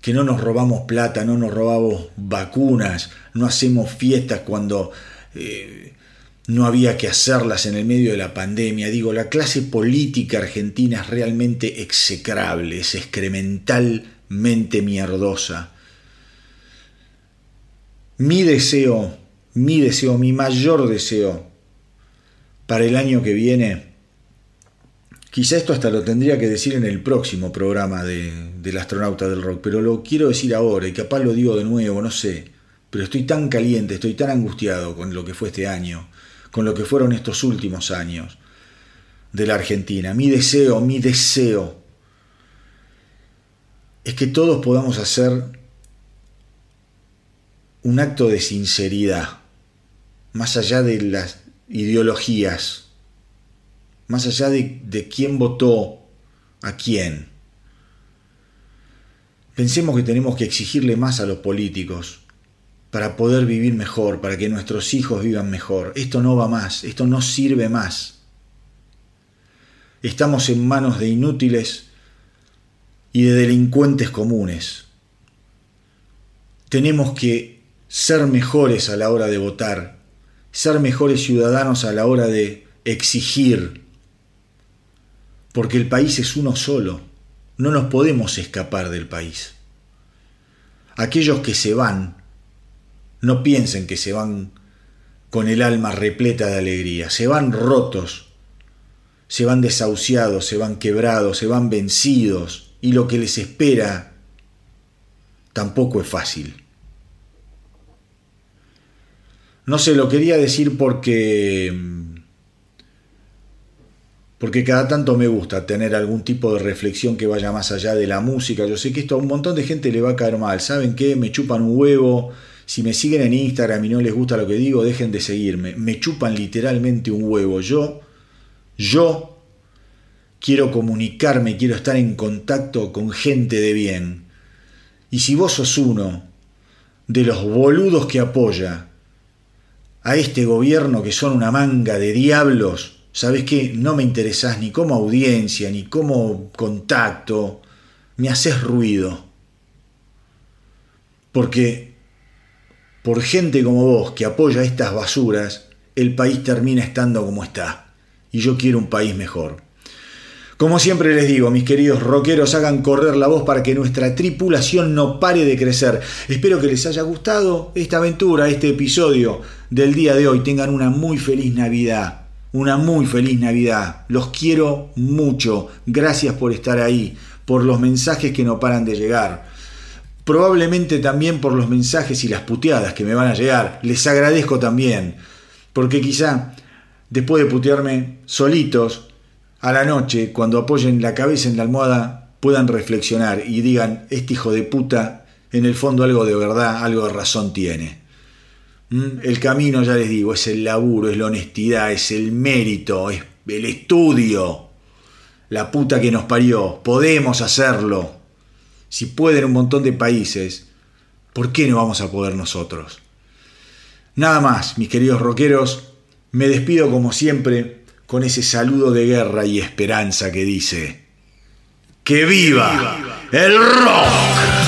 Speaker 1: que no nos robamos plata, no nos robamos vacunas, no hacemos fiestas cuando eh, no había que hacerlas en el medio de la pandemia. Digo, la clase política argentina es realmente execrable, es excrementalmente mierdosa. Mi deseo, mi deseo, mi mayor deseo para el año que viene, quizá esto hasta lo tendría que decir en el próximo programa de, del astronauta del rock, pero lo quiero decir ahora y capaz lo digo de nuevo, no sé, pero estoy tan caliente, estoy tan angustiado con lo que fue este año, con lo que fueron estos últimos años de la Argentina. Mi deseo, mi deseo es que todos podamos hacer un acto de sinceridad, más allá de las ideologías, más allá de, de quién votó a quién. Pensemos que tenemos que exigirle más a los políticos para poder vivir mejor, para que nuestros hijos vivan mejor. Esto no va más, esto no sirve más. Estamos en manos de inútiles y de delincuentes comunes. Tenemos que ser mejores a la hora de votar, ser mejores ciudadanos a la hora de exigir, porque el país es uno solo, no nos podemos escapar del país. Aquellos que se van, no piensen que se van con el alma repleta de alegría, se van rotos, se van desahuciados, se van quebrados, se van vencidos, y lo que les espera tampoco es fácil. No se lo quería decir porque porque cada tanto me gusta tener algún tipo de reflexión que vaya más allá de la música. Yo sé que esto a un montón de gente le va a caer mal. ¿Saben qué? Me chupan un huevo. Si me siguen en Instagram y no les gusta lo que digo, dejen de seguirme. Me chupan literalmente un huevo. Yo, yo quiero comunicarme, quiero estar en contacto con gente de bien. Y si vos sos uno de los boludos que apoya a este gobierno que son una manga de diablos, ¿sabes qué? No me interesás ni como audiencia, ni como contacto, me haces ruido. Porque por gente como vos que apoya estas basuras, el país termina estando como está. Y yo quiero un país mejor. Como siempre les digo, mis queridos rockeros, hagan correr la voz para que nuestra tripulación no pare de crecer. Espero que les haya gustado esta aventura, este episodio del día de hoy. Tengan una muy feliz Navidad. Una muy feliz Navidad. Los quiero mucho. Gracias por estar ahí, por los mensajes que no paran de llegar. Probablemente también por los mensajes y las puteadas que me van a llegar. Les agradezco también. Porque quizá después de putearme solitos, a la noche, cuando apoyen la cabeza en la almohada, puedan reflexionar y digan, este hijo de puta, en el fondo algo de verdad, algo de razón tiene. ¿Mm? El camino, ya les digo, es el laburo, es la honestidad, es el mérito, es el estudio. La puta que nos parió, podemos hacerlo. Si pueden un montón de países, ¿por qué no vamos a poder nosotros? Nada más, mis queridos rockeros, me despido como siempre con ese saludo de guerra y esperanza que dice, ¡Que viva el rock!